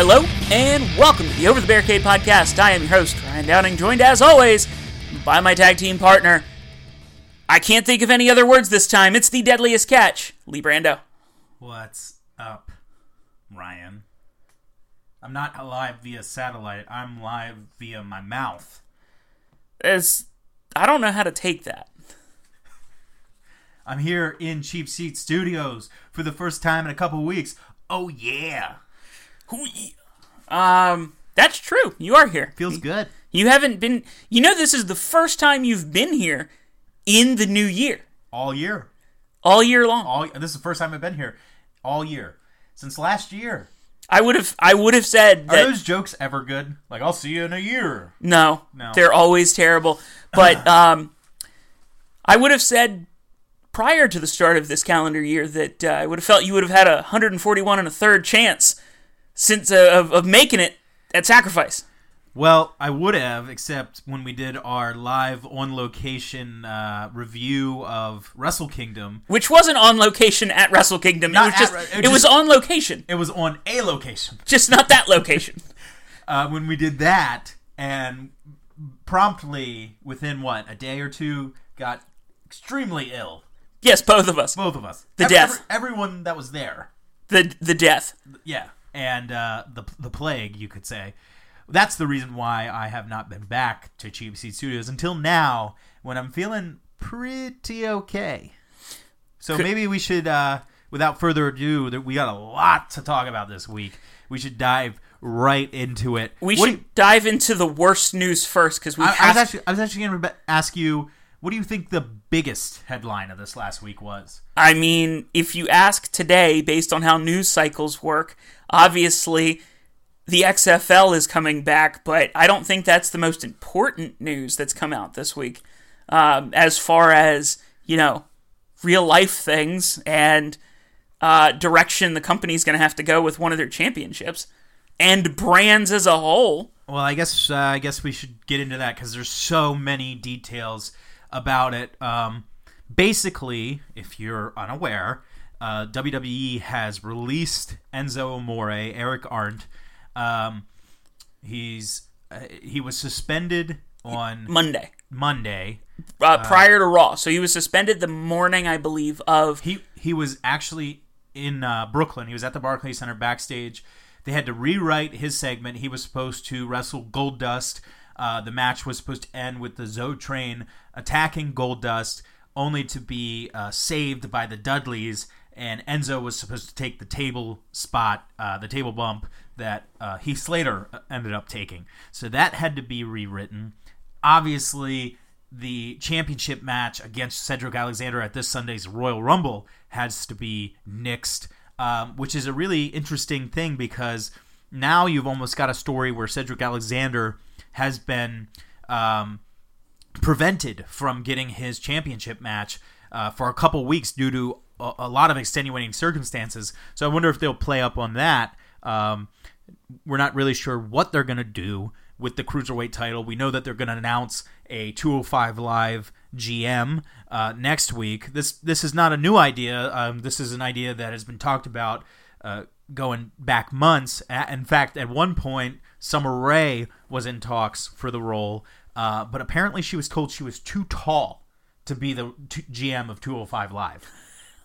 Hello and welcome to the Over the Barricade podcast. I am your host, Ryan Downing, joined as always by my tag team partner. I can't think of any other words this time. It's the deadliest catch, Lee Brando. What's up, Ryan? I'm not live via satellite. I'm live via my mouth. As I don't know how to take that. I'm here in Cheap Seat Studios for the first time in a couple weeks. Oh yeah. Um, that's true. You are here. feels good. You haven't been. You know, this is the first time you've been here in the new year, All year. all year long. All this is the first time I've been here all year since last year. I would have. I would have said Are those jokes ever good? Like I'll see you in a year. No, No. they're always terrible. But um, I would have said prior to the start of this calendar year that uh, I would have felt you would have had a 141 and a third chance since uh, of, of making it at sacrifice. Well, I would have, except when we did our live on location uh, review of Wrestle Kingdom, Which wasn't on location at Wrestle Kingdom. It Not was at just Re- it, it was just- on location, it was on a location. just not that location. uh, when we did that, and promptly within what a day or two, got extremely ill. yes, both of us. Both of us. The Ev- death. every- everyone that was there. The the death. Yeah, and uh, the the plague, you could say. That's the reason why I have not been back to Cheap Seat Studios until now, when I'm feeling pretty okay. So Could- maybe we should, uh, without further ado, we got a lot to talk about this week. We should dive right into it. We What should you- dive into the worst news first because we I, I was actually, I was actually going to ask you, what do you think the biggest headline of this last week was? I mean, if you ask today, based on how news cycles work, obviously the XFL is coming back, but I don't think that's the most important news that's come out this week. Um, as far as, you know, real life things and uh, direction the company's going to have to go with one of their championships and brands as a whole. Well, I guess uh, I guess we should get into that because there's so many details about it. Um, basically, if you're unaware, uh, WWE has released Enzo Amore, Eric Arndt. Um, he's uh, he was suspended on Monday, Monday. uh, prior to Raw. So he was suspended the morning, I believe, of. He he was actually in uh, Brooklyn. He was at the Barclays Center backstage. They had to rewrite his segment. He was supposed to wrestle Goldust. Uh, the match was supposed to end with the Zo Train attacking Goldust, only to be uh, saved by the Dudleys. And Enzo was supposed to take the table spot, uh, the table bump that uh, Heath Slater ended up taking. So that had to be rewritten. Obviously, the championship match against Cedric Alexander at this Sunday's Royal Rumble has to be nixed, um, which is a really interesting thing because now you've almost got a story where Cedric Alexander has been um, prevented from getting his championship match uh, for a couple weeks due to a, a lot of extenuating circumstances. So I wonder if they'll play up on that. Um, we're not really sure what they're going to do with the cruiserweight title. We know that they're going to announce a 205 Live GM uh, next week. This this is not a new idea. Um, this is an idea that has been talked about uh, going back months. In fact, at one point, Summer Rae was in talks for the role, uh, but apparently she was told she was too tall to be the t- GM of 205 Live.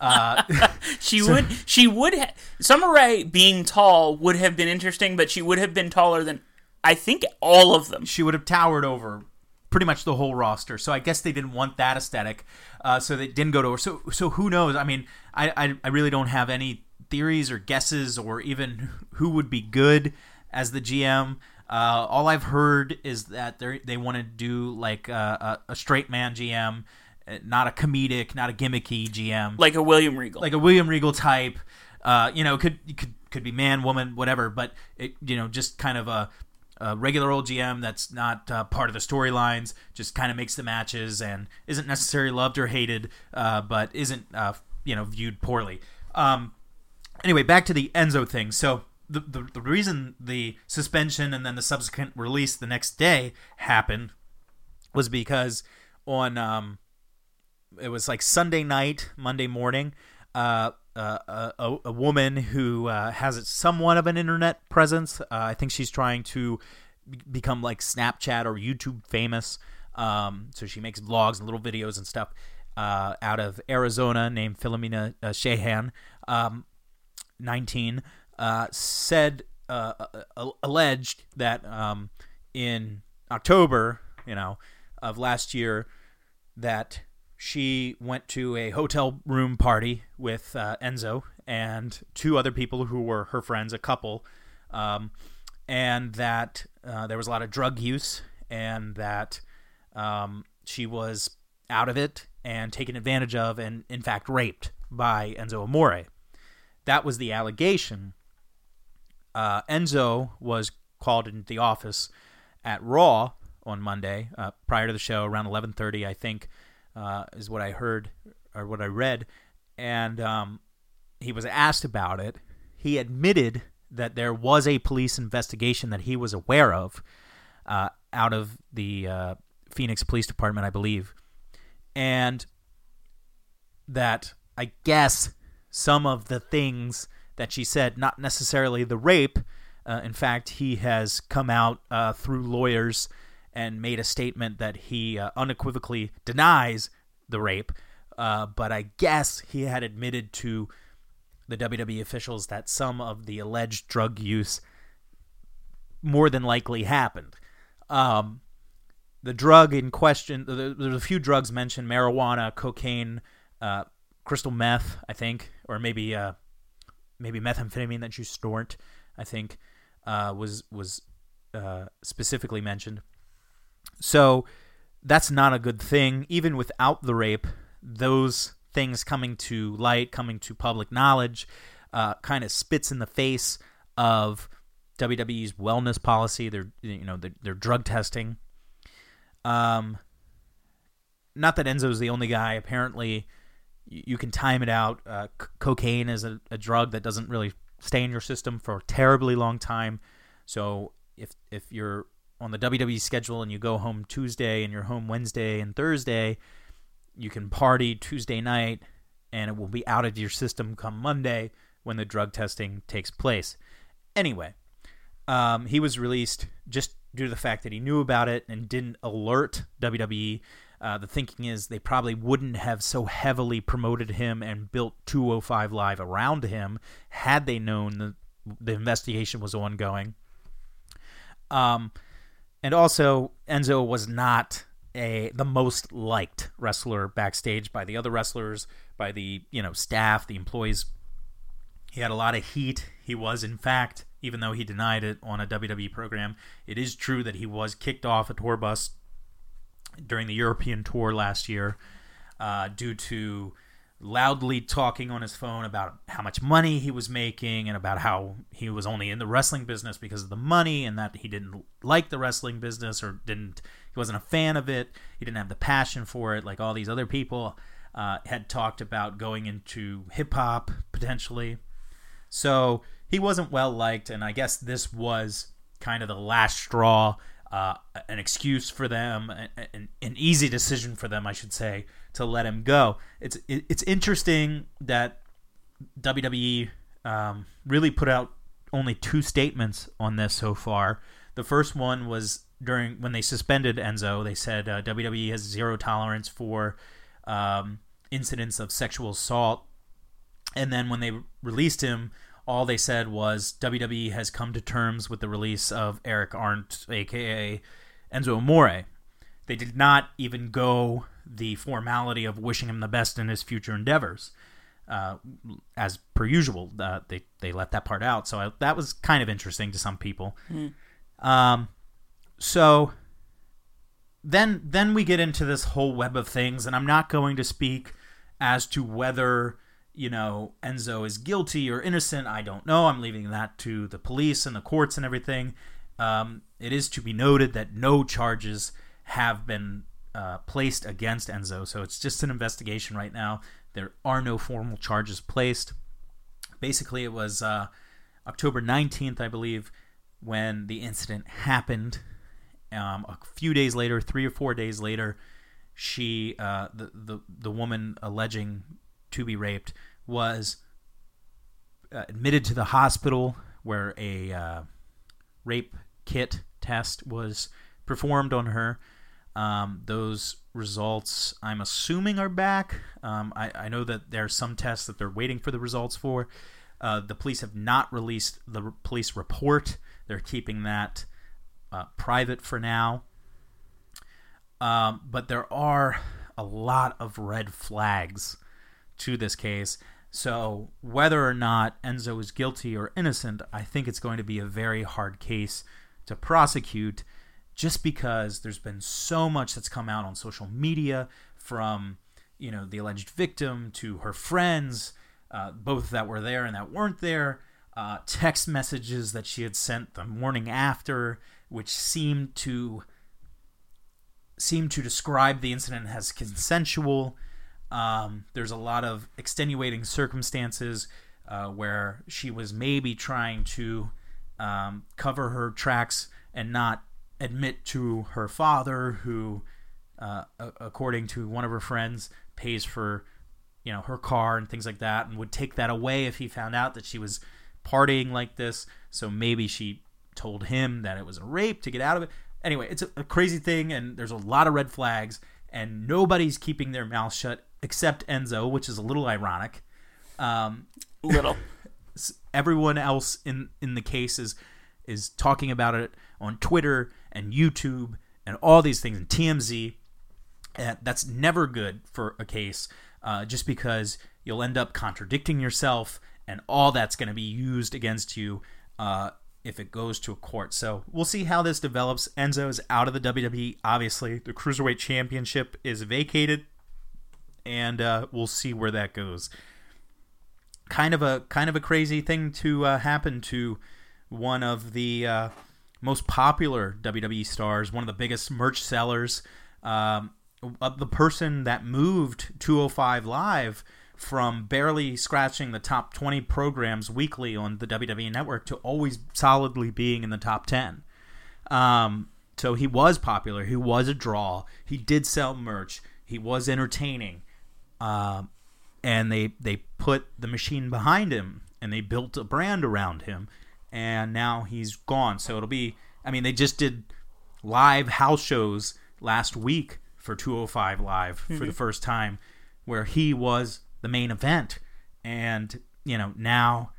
She would. She would. Ha- Summer Rae being tall would have been interesting, but she would have been taller than I think all of them. she would have towered over pretty much the whole roster. So I guess they didn't want that aesthetic, uh, so they didn't go to her. So so who knows? I mean, I, I I really don't have any theories or guesses or even who would be good as the GM. Uh, all I've heard is that they they want to do like a, a, a straight man GM, uh, not a comedic, not a gimmicky GM Like a William Regal. like a William Regal type. Uh, you know, could could could be man, woman, whatever. But it, you know, just kind of a, a regular old GM that's not uh, part of the storylines. Just kind of makes the matches and isn't necessarily loved or hated, uh, but isn't uh, you know viewed poorly. Um, anyway, back to the Enzo thing. So the, the the reason the suspension and then the subsequent release the next day happened was because on um, it was like Sunday night, Monday morning. Uh, uh, a, a woman who uh, has somewhat of an internet presence. Uh, I think she's trying to be- become like Snapchat or YouTube famous. Um, so she makes vlogs and little videos and stuff uh, out of Arizona named Philomena Shahan, um, 19, uh, said, uh, uh, alleged that um, in October, you know, of last year, that she went to a hotel room party with uh, Enzo and two other people who were her friends, a couple, um, and that uh, there was a lot of drug use and that um, she was out of it and taken advantage of and, in fact, raped by Enzo Amore. That was the allegation. Uh, Enzo was called into the office at Raw on Monday uh, prior to the show around 11:30, I think, uh, is what I heard or what I read, and um, he was asked about it. He admitted that there was a police investigation that he was aware of uh, out of the uh, Phoenix Police Department, I believe, and that I guess some of the things that she said, not necessarily the rape. Uh, in fact, he has come out uh, through lawyers and made a statement that he uh, unequivocally denies the rape. Uh, but I guess he had admitted to the WWE officials that some of the alleged drug use more than likely happened. Um, the drug in question, there's a few drugs mentioned marijuana, cocaine, uh, crystal meth, I think, or maybe uh, maybe methamphetamine that you snort, I think, uh, was was uh, specifically mentioned. So that's not a good thing. Even without the rape, those things coming to light, coming to public knowledge, uh, kind of spits in the face of WWE's wellness policy. Their you know their, their drug testing. Um, not that Enzo's the only guy. Apparently, you, you can time it out. Uh, c- cocaine is a, a drug that doesn't really stay in your system for a terribly long time. So if if you're on the WWE schedule and you go home Tuesday and you're home Wednesday and Thursday, you can party Tuesday night and it will be out of your system come Monday when the drug testing takes place. Anyway, um, he was released just due to the fact that he knew about it and didn't alert WWE. Uh, the thinking is they probably wouldn't have so heavily promoted him and built 205 Live around him had they known the, the investigation was ongoing. Um, and also Enzo was not a the most liked wrestler backstage by the other wrestlers, by the you know staff, the employees. He had a lot of heat. He was, in fact, even though he denied it on a WWE program, it is true that he was kicked off a tour bus during the European tour last year uh, due to loudly talking on his phone about how much money he was making and about how he was only in the wrestling business because of the money and that he didn't like the wrestling business or didn't he wasn't a fan of it. He didn't have the passion for it like all these other people uh, had talked about going into hip hop potentially. So he wasn't well liked and i guess this was kind of the last straw uh, an excuse for them, an, an, easy decision for them, I should say, to let him go. It's it's interesting that WWE um, really put out only two statements on this so far. The first one was during when they suspended Enzo. They said uh, WWE has zero tolerance for um, incidents of sexual assault, and then when they released him all they said was WWE has come to terms with the release of Eric Arndt, aka Enzo Amore. They did not even go the formality of wishing him the best in his future endeavors. Uh, as per usual, uh, they they let that part out. So I, that was kind of interesting to some people. Mm. Um, so then then we get into this whole web of things, and I'm not going to speak as to whether you know, Enzo is guilty or innocent. I don't know. I'm leaving that to the police and the courts and everything. Um, it is to be noted that no charges have been uh, placed against Enzo, so it's just an investigation right now. There are no formal charges placed. Basically, it was uh, October 19th, I believe, when the incident happened. Um, a few days later, three or four days later, she, uh, the, the the woman alleging to be raped was uh, admitted to the hospital where a uh, rape kit test was performed on her. Um, those results, I'm assuming, are back. Um, I, I, know that there are some tests that they're waiting for the results for. Uh, the police have not released the re- police report. They're keeping that uh, private for now. Um, but there are a lot of red flags to this case. So, whether or not Enzo is guilty or innocent, I think it's going to be a very hard case to prosecute just because there's been so much that's come out on social media from, you know, the alleged victim to her friends, uh, both that were there and that weren't there, uh, text messages that she had sent the morning after, which seemed to seem to describe the incident as consensual. Um, there's a lot of extenuating circumstances uh, where she was maybe trying to um, cover her tracks and not admit to her father, who, uh, according to one of her friends, pays for you know her car and things like that, and would take that away if he found out that she was partying like this. So maybe she told him that it was a rape to get out of it. Anyway, it's a, a crazy thing, and there's a lot of red flags, and nobody's keeping their mouth shut except Enzo, which is a little ironic. Um, little. everyone else in in the case is is talking about it on Twitter and YouTube and all these things and TMZ. And that's never good for a case, uh, just because you'll end up contradicting yourself, and all that's going to be used against you uh, if it goes to a court. So we'll see how this develops. Enzo is out of the WWE. Obviously, the cruiserweight championship is vacated and uh, we'll see where that goes. Kind of a kind of a crazy thing to uh, happen to one of the uh, most popular WWE stars, one of the biggest merch sellers, um, the person that moved 205 Live from barely scratching the top 20 programs weekly on the WWE network to always solidly being in the top 10. Um, so he was popular. He was a draw. He did sell merch. He was entertaining. Uh, and they they put the machine behind him and they built a brand around him and now he's gone so it'll be i mean they just did live house shows last week for 205 live mm-hmm. for the mm-hmm. first time where he was the main event and you know now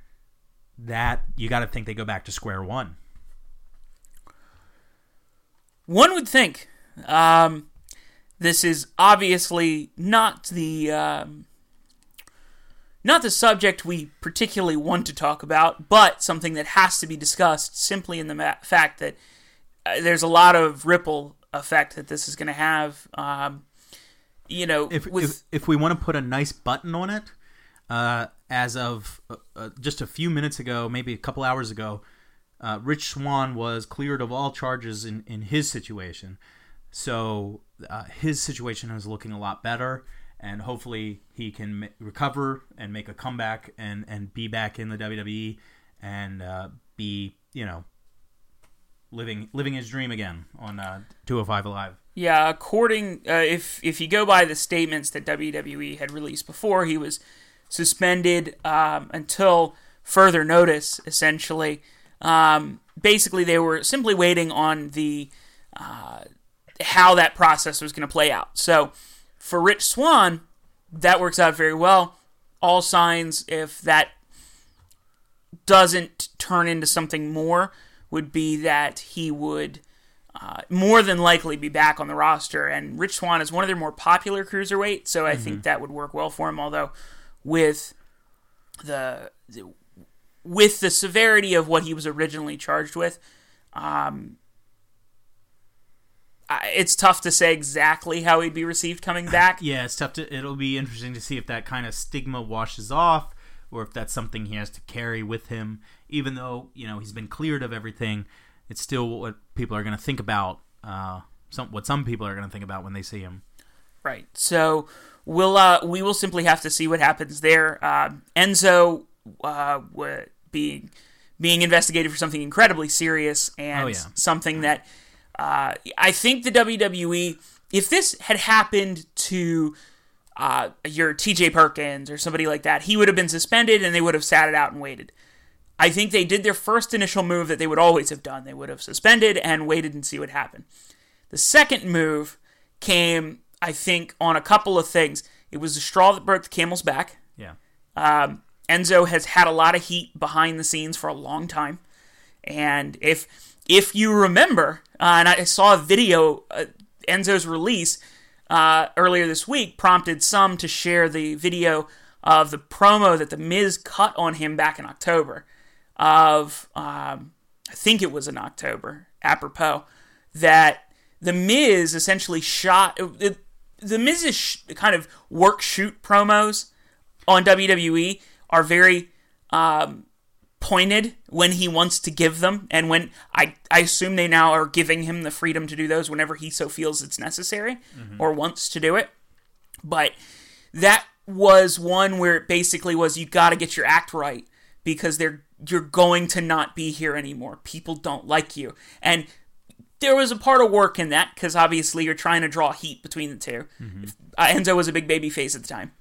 that you got to think they go back to square one one would think um, this is obviously not the um, not the subject we particularly want to talk about, but something that has to be discussed simply in the ma- fact that uh, there's a lot of ripple effect that this is going to have. Um, you know, if, with... if, if we want to put a nice button on it, uh, as of uh, uh, just a few minutes ago, maybe a couple hours ago, uh, Rich Swann was cleared of all charges in, in his situation. So uh, his situation is looking a lot better, and hopefully he can recover and make a comeback and and be back in the WWE and uh, be you know living living his dream again on uh, 205 Live. Yeah, according uh, if if you go by the statements that WWE had released before, he was suspended um, until further notice. Essentially, um, basically they were simply waiting on the uh, how that process was going to play out. So for Rich Swann, that works out very well. All signs, if that doesn't turn into something more, would be that he would uh, more than likely be back on the roster. And Rich Swann is one of their more popular cruiserweight, so I mm-hmm. think that would work well for him. Although with the, the with the severity of what he was originally charged with, um, it's tough to say exactly how he'd be received coming back. yeah, it's tough to. It'll be interesting to see if that kind of stigma washes off, or if that's something he has to carry with him. Even though you know he's been cleared of everything, it's still what people are going to think about. Uh, some what some people are going to think about when they see him. Right. So we'll uh, we will simply have to see what happens there. Uh, Enzo uh, being being investigated for something incredibly serious and oh, yeah. something that uh, I think the WWE, if this had happened to uh, your TJ Perkins or somebody like that. He would have been suspended and they would have sat it out and waited. I think they did their first initial move that they would always have done. They would have suspended and waited and see what happened. The second move came, I think, on a couple of things. It was the straw that broke the camel's back. Yeah. Um, Enzo has had a lot of heat behind the scenes for a long time, and if if you remember, uh, and I saw a video, uh, Enzo's release uh, earlier this week prompted some to share the video of the promo that the Miz cut on him back in October. Of um, I think it was in October, apropos that the Miz essentially shot. It, the Miz's sh- kind of work shoot promos on WWE are very um, pointed when he wants to give them, and when I I assume they now are giving him the freedom to do those whenever he so feels it's necessary or wants to do it. But that was one where it basically was you got to get your act right because they're you're going to not be here anymore. People don't like you, and there was a part of work in that because obviously you're trying to draw heat between the 2 If- uh, Enzo was a big baby face at the time,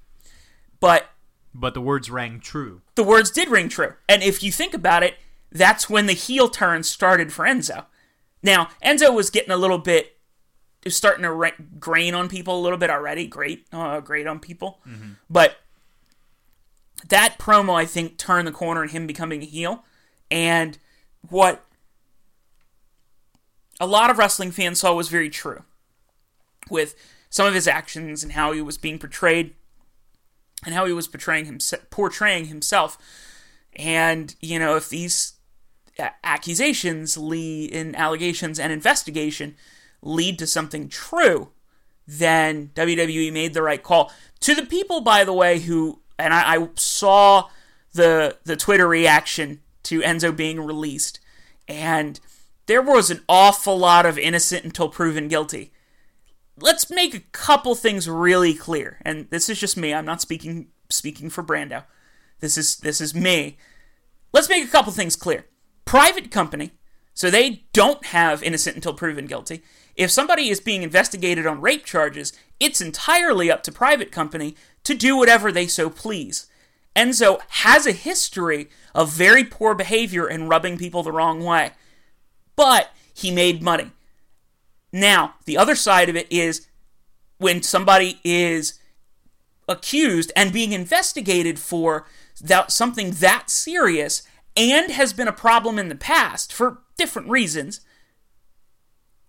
but But the words rang true. the words did ring true. And if you think about it, that's when the heel turn started for Enzo. Now, Enzo was getting a little bit, starting to ra- grain on people a little bit already. Great, uh, great on people. But that promo, I think, turned the corner in him becoming a heel. And what a lot of wrestling fans saw was very true with some of his actions and how he was being portrayed and how he was portraying himself, portraying himself. And you know, if these accusations lead in allegations and investigation lead to something true, then WWE made the right call. To the people, by the way, who and I, I saw the the Twitter reaction to Enzo being released, and there was an awful lot of innocent until proven guilty let's make a couple things really clear. And this is just me. I'm not speaking speaking for Brando. This is this is me. Let's make a couple things clear. Private company, so they don't have innocent until proven guilty. If somebody is being investigated on rape charges, it's entirely up to private company to do whatever they so please. Enzo has a history of very poor behavior and rubbing people the wrong way. But he made money. Now, the other side of it is when somebody is accused and being investigated for that something that serious and has been a problem in the past for different reasons,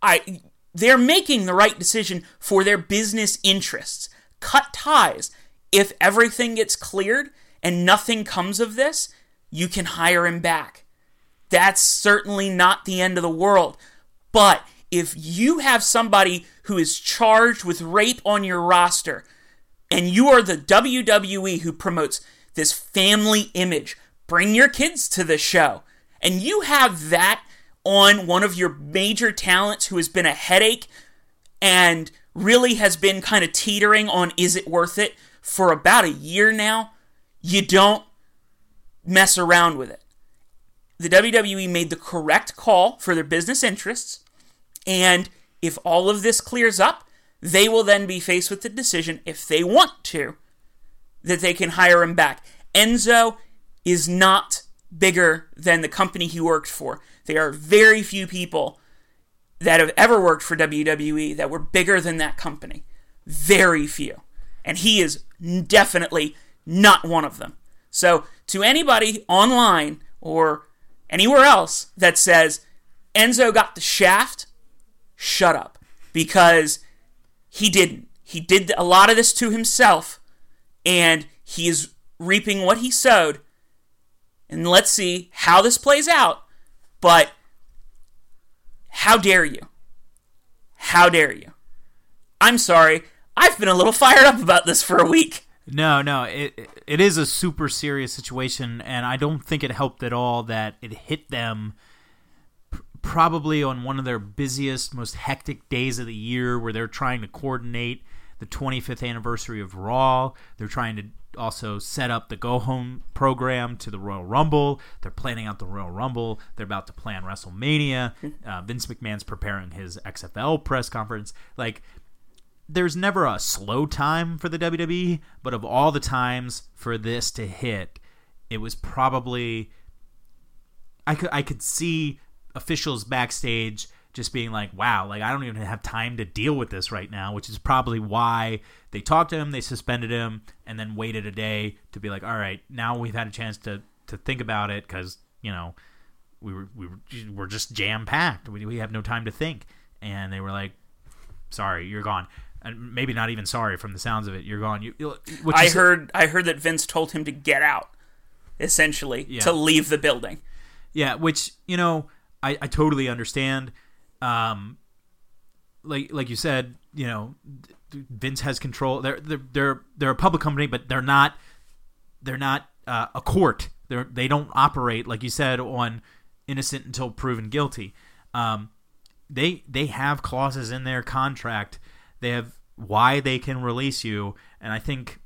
I they're making the right decision for their business interests. Cut ties. If everything gets cleared and nothing comes of this, you can hire him back. That's certainly not the end of the world. But if you have somebody who is charged with rape on your roster, and you are the WWE who promotes this family image, bring your kids to the show, and you have that on one of your major talents who has been a headache and really has been kind of teetering on is it worth it for about a year now, you don't mess around with it. The WWE made the correct call for their business interests. And if all of this clears up, they will then be faced with the decision, if they want to, that they can hire him back. Enzo is not bigger than the company he worked for. There are very few people that have ever worked for WWE that were bigger than that company. Very few. And he is definitely not one of them. So, to anybody online or anywhere else that says Enzo got the shaft, shut up because he didn't. He did a lot of this to himself and he is reaping what he sowed. And let's see how this plays out. But how dare you? How dare you? I'm sorry. I've been a little fired up about this for a week. No, no, it it is a super serious situation, and I don't think it helped at all that it hit them probably on one of their busiest, most hectic days of the year, where they're trying to coordinate the 25th anniversary of Raw. They're trying to also set up the Go Home program to the Royal Rumble. They're planning out the Royal Rumble. They're about to plan WrestleMania. Uh, Vince McMahon's preparing his XFL press conference. Like there's never a slow time for the WWE, but of all the times for this to hit, it was probably I could I could see officials backstage just being like, "Wow, like I don't even have time to deal with this right now," which is probably why they talked to him, they suspended him, and then waited a day to be like, "All right, now we've had a chance to to think about it because you know we were we were we're just jam packed. We we have no time to think." And they were like, "Sorry, you're gone." And maybe not even sorry from the sounds of it. You're gone. You, which I heard I heard that Vince told him to get out, essentially Yeah. to leave the building. Yeah, which you know, I, I totally understand. Um, like like you said, you know, Vince has control. They're they're they're, they're a public company, but they're not they're not uh, a court. They're they don't operate like you said on innocent until proven guilty. Um, they they have clauses in their contract. They have why they can release you, and I think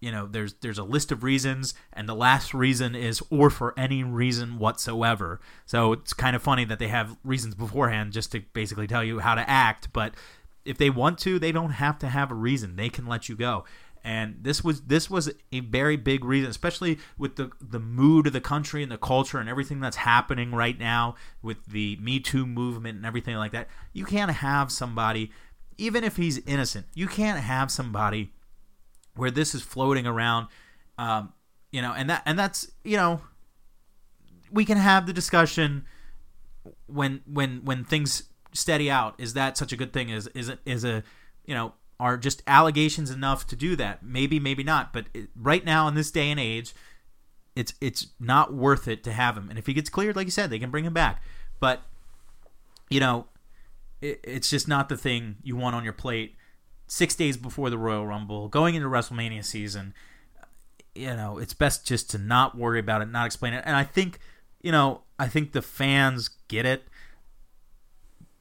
you know there's there's a list of reasons and the last reason is or for any reason whatsoever. So it's kind of funny that they have reasons beforehand just to basically tell you how to act but if they want to they don't have to have a reason. They can let you go. And this was this was a very big reason especially with the the mood of the country and the culture and everything that's happening right now with the me too movement and everything like that. You can't have somebody even if he's innocent you can't have somebody where this is floating around um, you know and that and that's you know we can have the discussion when when when things steady out. Is that such a good thing? Is is is a you know are just allegations enough to do that? Maybe maybe not. But it, right now in this day and age it's it's not worth it to have him and if he gets cleared like you said they can bring him back. But you know it, it's just not the thing you want on your plate six days before the Royal Rumble, going into WrestleMania season, you know, it's best just to not worry about it, not explain it. And I think, you know, I think the fans get it.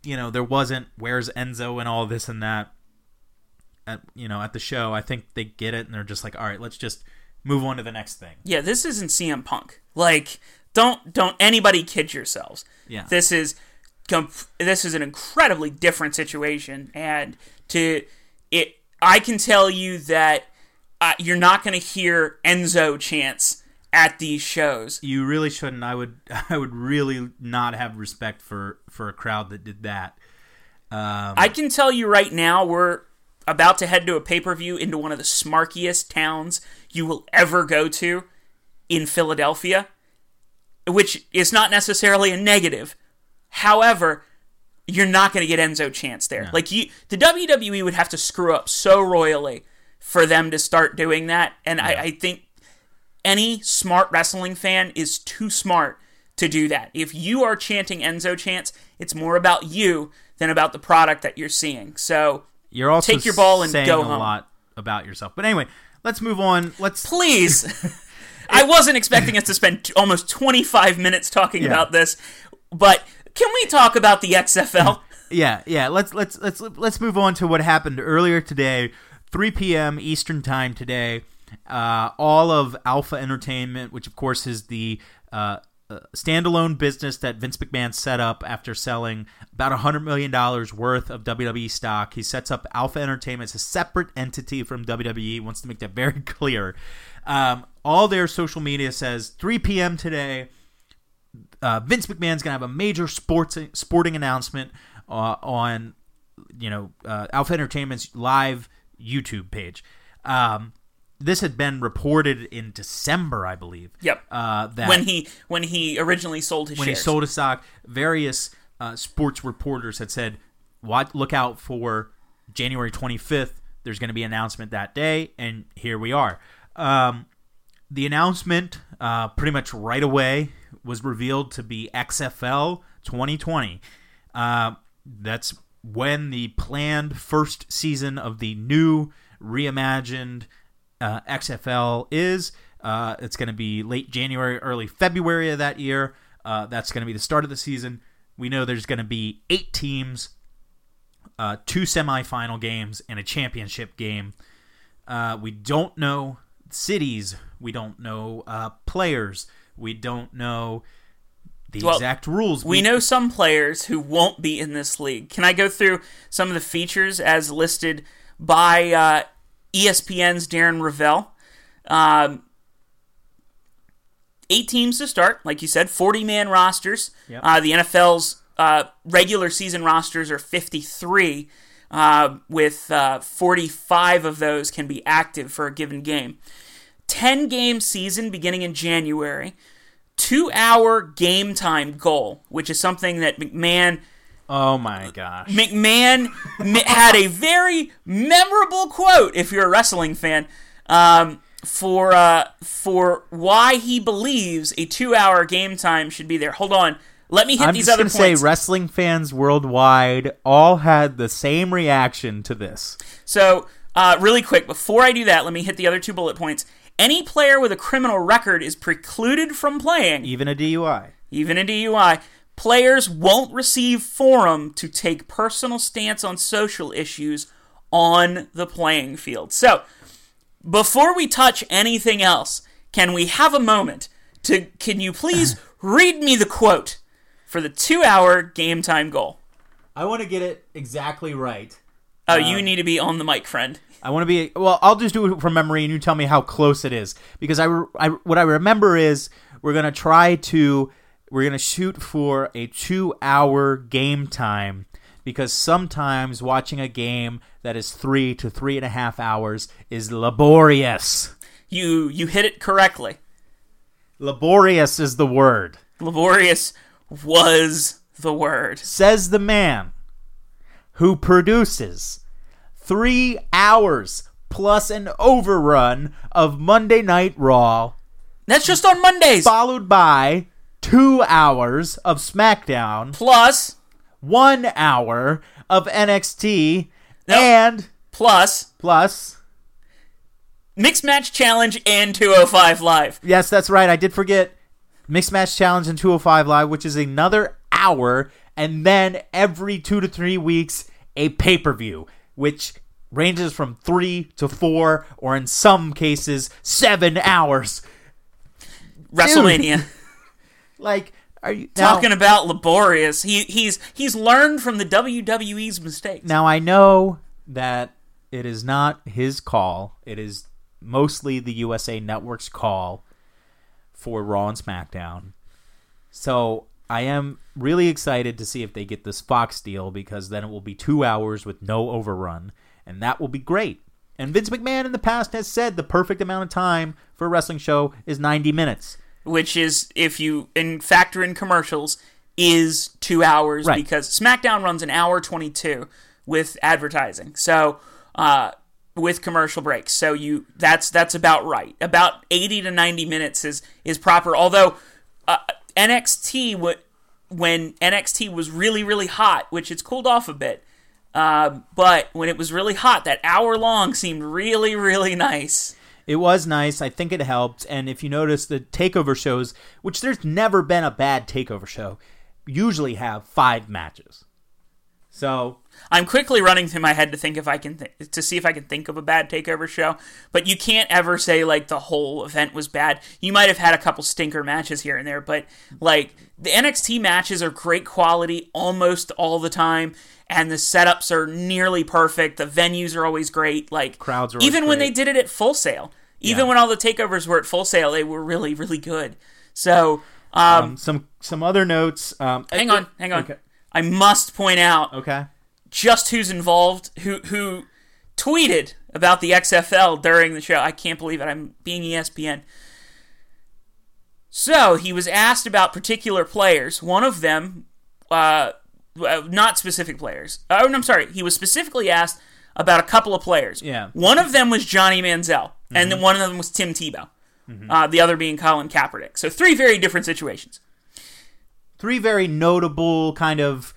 You know, there wasn't where's Enzo and all this and that. At you know, at the show, I think they get it and they're just like, all right, let's just move on to the next thing. Yeah, this isn't CM Punk. Like, don't don't anybody kid yourselves. Yeah. This is this is an incredibly different situation, and to it, I can tell you that uh, you're not going to hear Enzo chants at these shows. You really shouldn't. I would, I would really not have respect for for a crowd that did that. Um, I can tell you right now, we're about to head to a pay per view into one of the smarkiest towns you will ever go to in Philadelphia, which is not necessarily a negative. However, you're not going to get Enzo chance there. Like you, the WWE would have to screw up so royally for them to start doing that, and I, I think any smart wrestling fan is too smart to do that. If you are chanting Enzo chants, it's more about you than about the product that you're seeing. So You're also Take your ball and saying go a home. lot about yourself. But anyway, let's move on. Let's please. I wasn't expecting us to spend t- almost 25 minutes talking Yeah. about this, but can we talk about the XFL? yeah, yeah. Let's let's let's let's move on to what happened earlier today, 3 p.m. Eastern time today. Uh, all of Alpha Entertainment, which of course is the uh, uh, standalone business that Vince McMahon set up after selling about $100 million worth of WWE stock. He sets up Alpha Entertainment as a separate entity from WWE, wants to make that very clear. Um, all their social media says 3 p.m. today, uh, Vince McMahon's gonna have a major sports sporting announcement uh, on you know uh, Alpha Entertainment's live YouTube page. Um, this had been reported in December, I believe. Yep. Uh, that when he when he originally sold his when shares. he sold his stock, various uh, sports reporters had said, "What? Look out for January 25th. There's going to be an announcement that day." And here we are. Um, the announcement, uh, pretty much right away, was revealed to be XFL 2020. Uh, that's when the planned first season of the new reimagined uh, XFL is. Uh, it's going to be late January, early February of that year. Uh, that's going to be the start of the season. We know there's going to be eight teams, uh, two semifinal games, and a championship game. Uh, we don't know cities. We don't know uh, players. We don't know the Well, exact rules. we know some players who won't be in this league. Can I go through some of the features as listed by uh, ESPN's Darren Rovell. Um, eight teams to start, like you said, 40 man rosters. Yep. Uh, the NFL's uh, regular season rosters are 53, uh, with uh, 45 of those can be active for a given game. 10 game season beginning in January. Two hour game time goal, which is something that McMahon. Oh my gosh. McMahon m- had a very memorable quote, if you're a wrestling fan, um, for uh, for why he believes a two-hour game time should be there. Hold on, let me hit I'm these other gonna say points. wrestling fans worldwide all had the same reaction to this. so, uh, really quick, before I do that, let me hit the other two bullet points. Any player with a criminal record is precluded from playing, Even a DUI. even a DUI. Players won't receive forum to take personal stance on social issues on the playing field. So, before we touch anything else, can we have a moment to can you please read me the quote for the 2-hour game time goal? I want to get it exactly right. Oh, you um, need to be on the mic, friend. I want to be well. I'll just do it from memory, and you tell me how close it is. Because I, I what I remember is we're gonna try to we're gonna shoot for a two-hour game time. Because sometimes watching a game that is three to three and a half hours is laborious. You you hit it correctly. Laborious is the word. Laborious was the word. Says the man who produces three hours plus an overrun of Monday Night Raw That's just on Mondays. followed by two hours of SmackDown, Plus one hour of NXT, Nope. and plus plus. Mixed Match Challenge and 205 Live. Yes, that's right. I did forget Mixed Match Challenge and 205 Live, which is another hour, and then every two to three weeks, a pay per view, which ranges from three to four, or in some cases, seven hours. WrestleMania. Like, are you now- Talking about laborious. He he's he's learned from the WWE's mistakes. Now I know that it is not his call. It is mostly the USA Network's call for Raw and SmackDown. So I am really excited to see if they get this Fox deal because then it will be two hours with no overrun, and that will be great. And Vince McMahon in the past has said the perfect amount of time for a wrestling show is 90 minutes. which is if you in factor in commercials is two hours Right. because SmackDown runs an hour twenty two with advertising. So uh, with commercial breaks, so you that's that's about right. About eighty to ninety minutes is is proper. Although uh, NXT when NXT was really really hot, which it's cooled off a bit. Um, but when it was really hot, that hour long seemed really, really nice. It was nice. I think it helped. And if you notice, the takeover shows, which there's never been a bad takeover show, usually have five matches. So I'm quickly running through my head to think if I can th- to see if I can think of a bad takeover show, but you can't ever say like the whole event was bad. You might have had a couple stinker matches here and there, but like the NXT matches are great quality almost all the time and the setups are nearly perfect. The venues are always great. Like Crowds are even when they did it at Full Sail, even Yeah. when all the takeovers were at Full Sail, they were really really good. So, um, um, some some other notes. Um, hang on, hang on. Okay. I must point out Okay. Just who's involved, who who tweeted about the XFL during the show. I can't believe it. I'm being ESPN. So he was asked about particular players. One of them, uh, not specific players. Oh, I'm sorry. He was specifically asked about a couple of players. Yeah. One of them was Johnny Manziel, and then one of them was Tim Tebow. Uh, the other being Colin Kaepernick. So three very different situations. Three very notable kind of.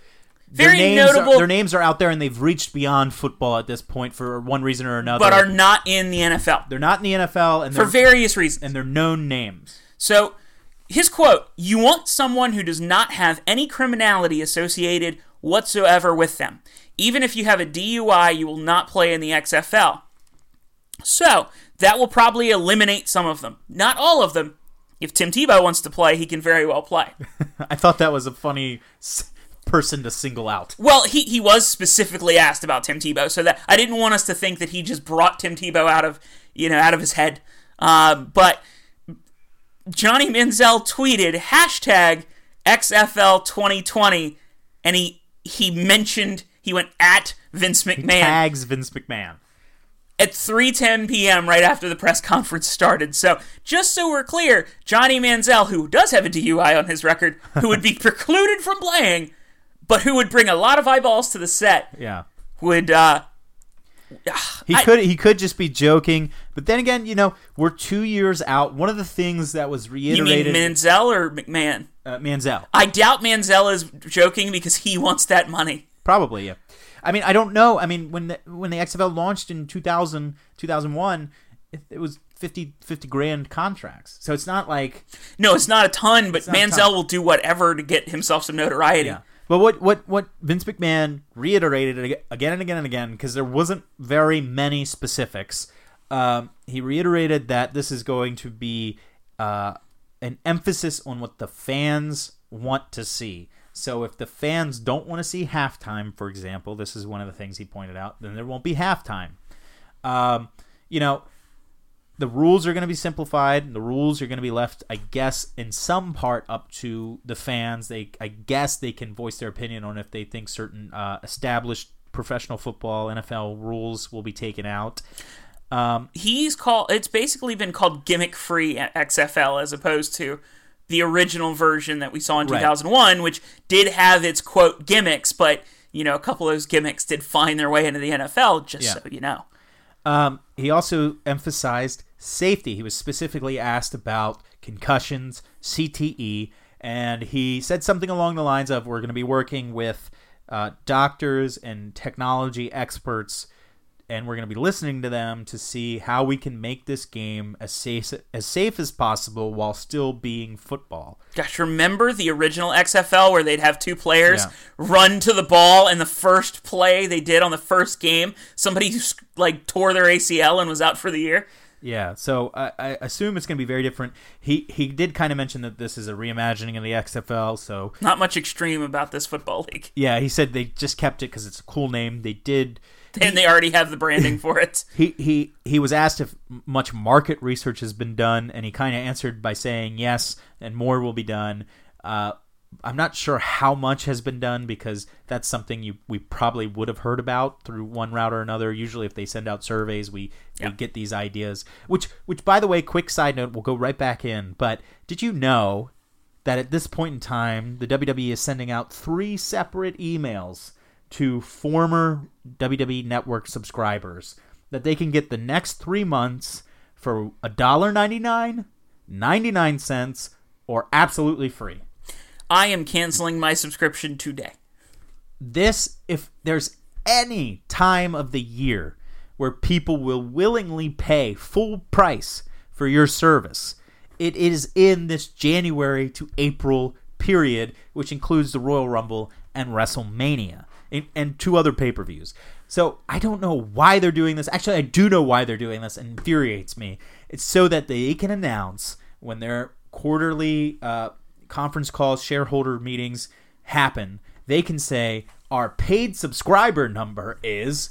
Very their names notable- Are, their names are out there, and they've reached beyond football at this point for one reason or another. But are not in the NFL they're not in the NFL, and for various reasons. and they're known names. So, his quote You want someone who does not have any criminality associated whatsoever with them. Even if you have a DUI, you will not play in the XFL. So, that will probably eliminate some of them. Not all of them. If Tim Tebow wants to play, he can very well play. I thought that was a funny person to single out. Well, he, he was specifically asked about Tim Tebow, so that I didn't want us to think that he just brought Tim Tebow out of you know out of his head. Uh, but Johnny Manziel tweeted hashtag XFL 2020, and he he mentioned he went at Vince McMahon Tags Vince McMahon. at 3:10 p.m. right after the press conference started. So, just so we're clear, Johnny Manziel, who does have a DUI on his record, who would be precluded from playing, but who would bring a lot of eyeballs to the set, Yeah. would uh He I- could he could just be joking, but then again, you know, we're two years out. One of the things that was you mean reiterated, Manziel or McMahon? uh, Manziel, I doubt Manziel is joking because he wants that money. probably. Yeah, I mean, I don't know. I mean, when the when the XFL launched in 2000, 2001, it, it was 50, 50 grand contracts. So it's not like No, it's not a ton, but not a Manziel ton. will do whatever to get himself some notoriety. Yeah. But what what what Vince McMahon reiterated again and again and again because there wasn't very many specifics. Um, he reiterated that this is going to be uh, an emphasis on what the fans want to see. So if the fans don't want to see halftime, for example, this is one of the things he pointed out, then there won't be halftime. Um, you know, the rules are going to be simplified. The rules are going to be left, I guess, in some part up to the fans. They, I guess, they can voice their opinion on if they think certain uh, established professional football NFL rules will be taken out. Um, He's called it's basically been called gimmick free XFL as opposed to the original version that we saw in Right. 2001, which did have its quote gimmicks, but you know, a couple of those gimmicks did find their way into the NFL, just Yeah. so you know. Um, he also emphasized safety. He was specifically asked about concussions, CTE, and he said something along the lines of We're going to be working with uh, doctors and technology experts, and we're going to be listening to them to see how we can make this game as safe, as safe as possible while still being football. Gosh, remember the original XFL where they'd have two players Yeah. run to the ball, and the first play they did on the first game, somebody like tore their ACL and was out for the year. Yeah, so I, I assume it's going to be very different. He he did kind of mention that this is a reimagining of the XFL, so Not much extreme about this football league, Yeah, he said they just kept it because it's a cool name. They did. and they already have the branding for it. He he he was asked if much market research has been done, and he kind of answered by saying yes, and more will be done. Uh, I'm not sure how much has been done because that's something you we probably would have heard about through one route or another. Usually, if they send out surveys, we Yeah. we get these ideas. Which which by the way, quick side note, we'll go right back in. But did you know that at this point in time, the WWE is sending out three separate emails to former WWE Network subscribers that they can get the next three months for $1.99, 99 cents, or absolutely free. I am canceling my subscription today. This, if there's any time of the year where people will willingly pay full price for your service, it is in this January to April period, which includes the Royal Rumble and WrestleMania and, and two other pay per views. So I don't know why they're doing this. Actually, I do know why they're doing this, and infuriates me. It's so that they can announce when their quarterly uh, conference calls, shareholder meetings happen, they can say our paid subscriber number is,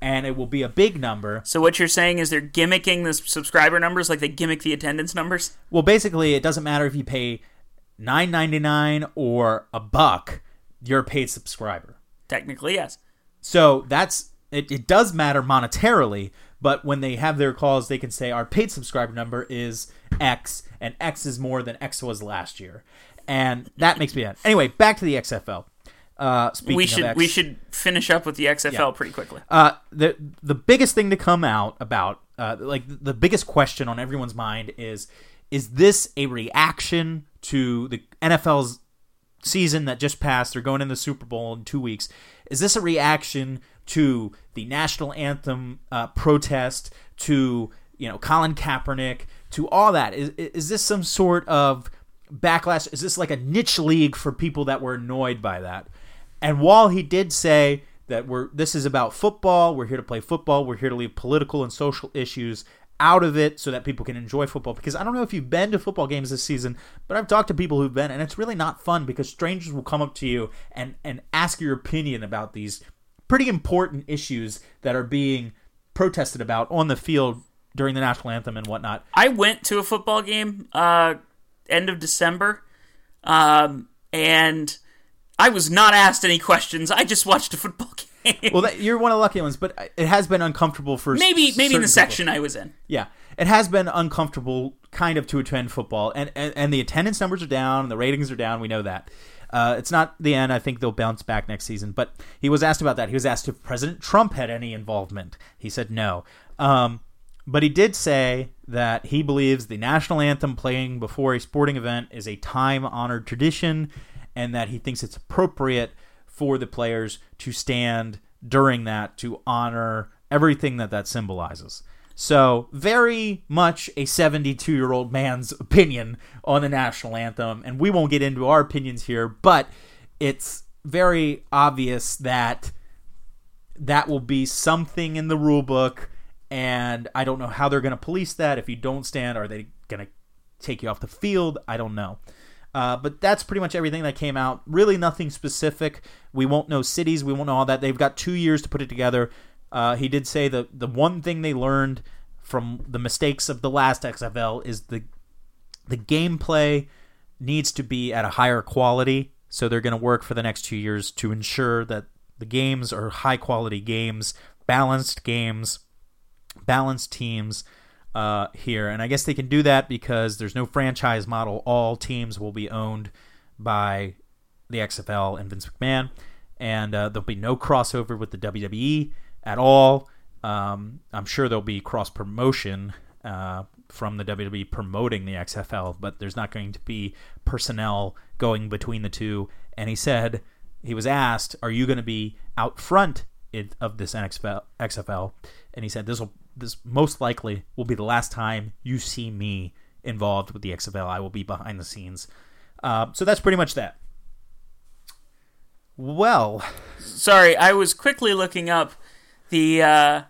and it will be a big number. So what you're saying is they're gimmicking the subscriber numbers like they gimmick the attendance numbers? Well, basically, it doesn't matter if you pay nine ninety nine or a buck, you're a paid subscriber. Technically, yes. So that's it, it does matter monetarily, but when they have their calls, they can say our paid subscriber number is X, and X is more than X was last year, and that makes me mad. Anyway, back to the XFL. Uh, speaking we of should X, we should finish up with the XFL Yeah. pretty quickly. uh, the the biggest thing to come out about, uh, like the biggest question on everyone's mind is, is this a reaction to the NFL's season that just passed? They're going in the Super Bowl in two weeks. Is this a reaction to the national anthem uh, protest? To you know Colin Kaepernick? To all that? Is is this some sort of backlash? Is this like a niche league for people that were annoyed by that? And while he did say that we're this is about football, we're here to play football, we're here to leave political and social issues out of it so that people can enjoy football because I don't know if you've been to football games this season, but I've talked to people who've been and it's really not fun because strangers will come up to you and and ask your opinion about these pretty important issues that are being protested about on the field during the national anthem and whatnot. I went to a football game uh, end of December, um, and I was not asked any questions. I just watched a football game. Well, that, you're one of the lucky ones, but it has been uncomfortable for maybe s- maybe in the people. section I was in. Yeah, it has been uncomfortable kind of to attend football, and and, and the attendance numbers are down, the ratings are down. We know that. Uh, it's not the end. I think they'll bounce back next season. But he was asked about that. He was asked if President Trump had any involvement. He said no. Um, but he did say that he believes the national anthem playing before a sporting event is a time honored tradition, and that he thinks it's appropriate for the players to stand during that to honor everything that that symbolizes. So, very much a 72 year old man's opinion on the national anthem. And we won't get into our opinions here, but it's very obvious that that will be something in the rule book. And I don't know how they're going to police that. If you don't stand, are they going to take you off the field? I don't know. Uh, but that's pretty much everything that came out. Really, nothing specific. We won't know cities. We won't know all that. They've got two years to put it together. Uh, he did say that the one thing they learned from the mistakes of the last XFL is the the gameplay needs to be at a higher quality. So they're going to work for the next two years to ensure that the games are high quality games, balanced games, balanced teams uh, here. And I guess they can do that because there's no franchise model. All teams will be owned by the XFL and Vince McMahon. And uh, there'll be no crossover with the WWE at all. Um, I'm sure there'll be cross promotion uh, from the WWE promoting the XFL, but there's not going to be personnel going between the two. And he said, he was asked, "Are you going to be out front of this XFL, XFL?" And he said, "This will this most likely will be the last time you see me involved with the XFL. I will be behind the scenes." Uh, so that's pretty much that. Well, Sorry, I was quickly looking up the uh,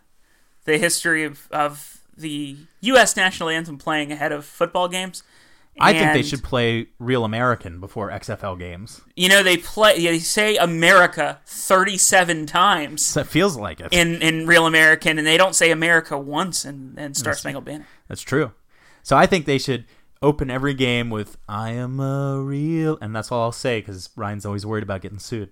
the history of, of the U.S. national anthem playing ahead of football games. I think they should play Real American before XFL games. You know, they play. They say America thirty-seven times So it feels like it. in in Real American, and they don't say America once and in Star Spangled Banner. That's true. So I think they should open every game with "I am a real," and that's all I'll say because Ryan's always worried about getting sued.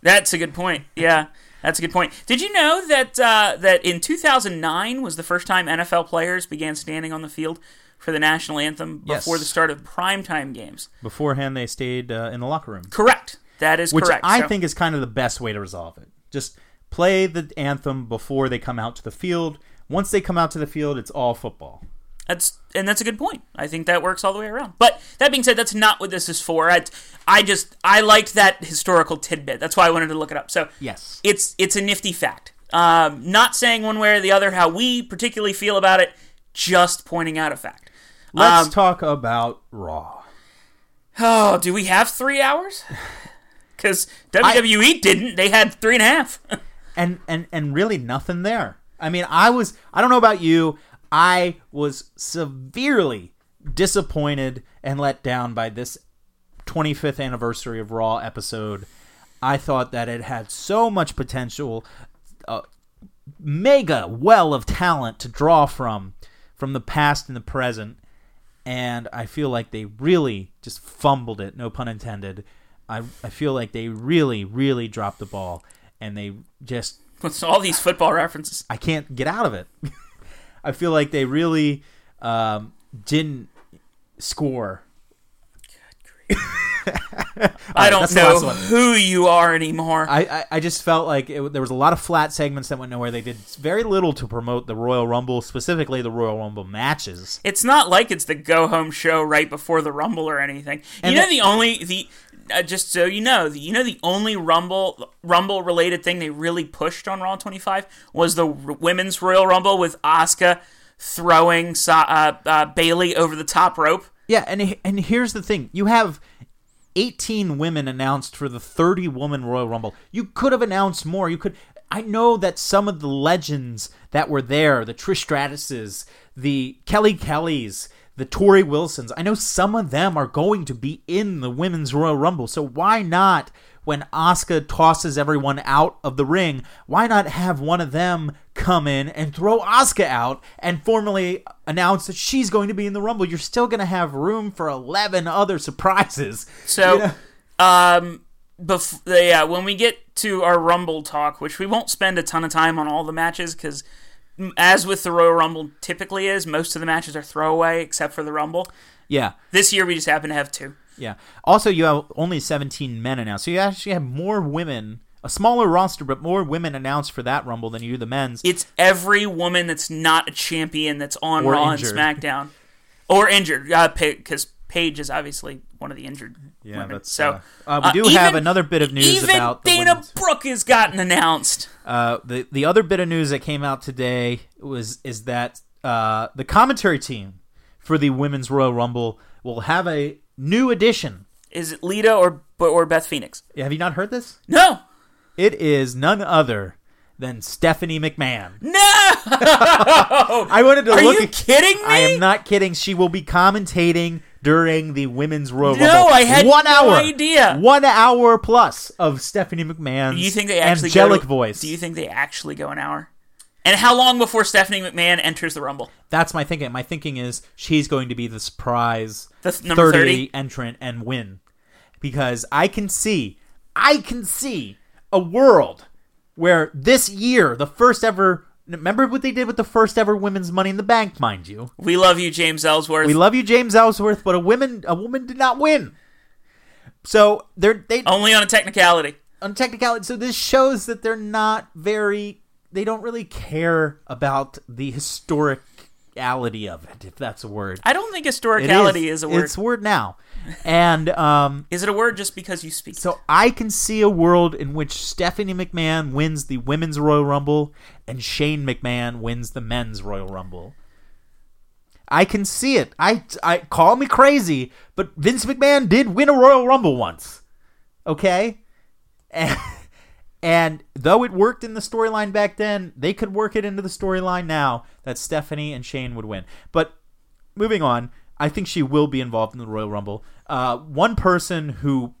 That's a good point. Yeah, that's a good point. Did you know that uh, that in 2009 was the first time NFL players began standing on the field for the national anthem Yes. before the start of primetime games? Beforehand, they stayed uh, in the locker room, Correct. That is which correct. I So- think is kind of the best way to resolve it. Just play the anthem before they come out to the field. Once they come out to the field, it's all football. That's and that's a good point. I think that works all the way around. But that being said, that's not what this is for. I, I just I liked that historical tidbit. That's why I wanted to look it up. So Yes. it's it's a nifty fact. Um, not saying one way or the other how we particularly feel about it. Just pointing out a fact. Let's Um, talk about Raw. Oh, do we have three hours? Because WWE didn't. They had three and a half. and and and really nothing there. I mean, I was I don't know about you, I was severely disappointed and let down by this 25th anniversary of Raw episode. I thought that it had so much potential, a mega well of talent to draw from from the past and the present, and I feel like they really just fumbled it, no pun intended. I I feel like they really really dropped the ball and they just With all these football references. I can't get out of it. I feel like they really um, didn't score. I don't know who you are anymore. I, I, I just felt like it, there was a lot of flat segments that went nowhere. They did very little to promote the Royal Rumble, specifically the Royal Rumble matches. It's not like it's the go home show right before the Rumble or anything. And you know that- the only the uh, just so you know, the, you know the only Rumble Rumble related thing they really pushed on Raw 25 was the r- women's Royal Rumble with Asuka throwing uh, uh, Bayley over the top rope. Yeah, and and here's the thing: you have 18 women announced for the 30 woman Royal Rumble. You could have announced more. You could I know that some of the legends that were there, the Trish Stratuses, the Kelly Kellys, the Torrie Wilsons, I know some of them are going to be in the Women's Royal Rumble. So why not, when Asuka tosses everyone out of the ring, why not have one of them come in and throw Asuka out and formally announce that she's going to be in the Rumble? You're still going to have room for 11 other surprises. So, You know? um, bef- yeah, when we get to our Rumble talk, which we won't spend a ton of time on all the matches because, as with the Royal Rumble typically is, most of the matches are throwaway except for the Rumble. Yeah. This year we just happen to have two. Yeah. Also, you have only 17 men announced. So you actually have more women, a smaller roster, but more women announced for that Rumble than you do the men's. It's every woman that's not a champion that's on Or Raw injured. and SmackDown, or injured, because Paige is obviously one of the injured. women. so uh, we do uh, have another bit of news even about the Dana women's. Brooke has gotten announced. Uh, the the other bit of news that came out today was is that uh, the commentary team for the women's Royal Rumble will have a new addition. Is it Lita or or Beth Phoenix? Have you not heard this? No, It is none other than Stephanie McMahon. no. I wanted to Are look. you at- kidding me? I am not kidding. She will be commentating during the women's Royal No, Rumble. I had one no hour, idea. One hour plus of Stephanie McMahon's Do you think they actually angelic go to, voice. Do you think they actually go an hour? And how long before Stephanie McMahon enters the Rumble? That's my thinking. My thinking is she's going to be the surprise The th- 30 30? entrant and win. Because I can see, I can see a world where this year, the first ever. Remember what they did with the first ever women's Money in the Bank, mind you. We love you, James Ellsworth. We love you, James Ellsworth, but a woman, a woman did not win. So they're they Only on a technicality. on a technicality. So this shows that they're not very. They don't really care about the historicality of it, if that's a word. I don't think It historicality is, a word. It's a word now, and um, Is it a word just because you speak? so I can see a world in which Stephanie McMahon wins the women's Royal Rumble and Shane McMahon wins the men's Royal Rumble. I can see it. I, I call me crazy, but Vince McMahon did win a Royal Rumble once. Okay? And, and though it worked in the storyline back then, they could work it into the storyline now that Stephanie and Shane would win. But moving on, I think she will be involved in the Royal Rumble. Uh, one person who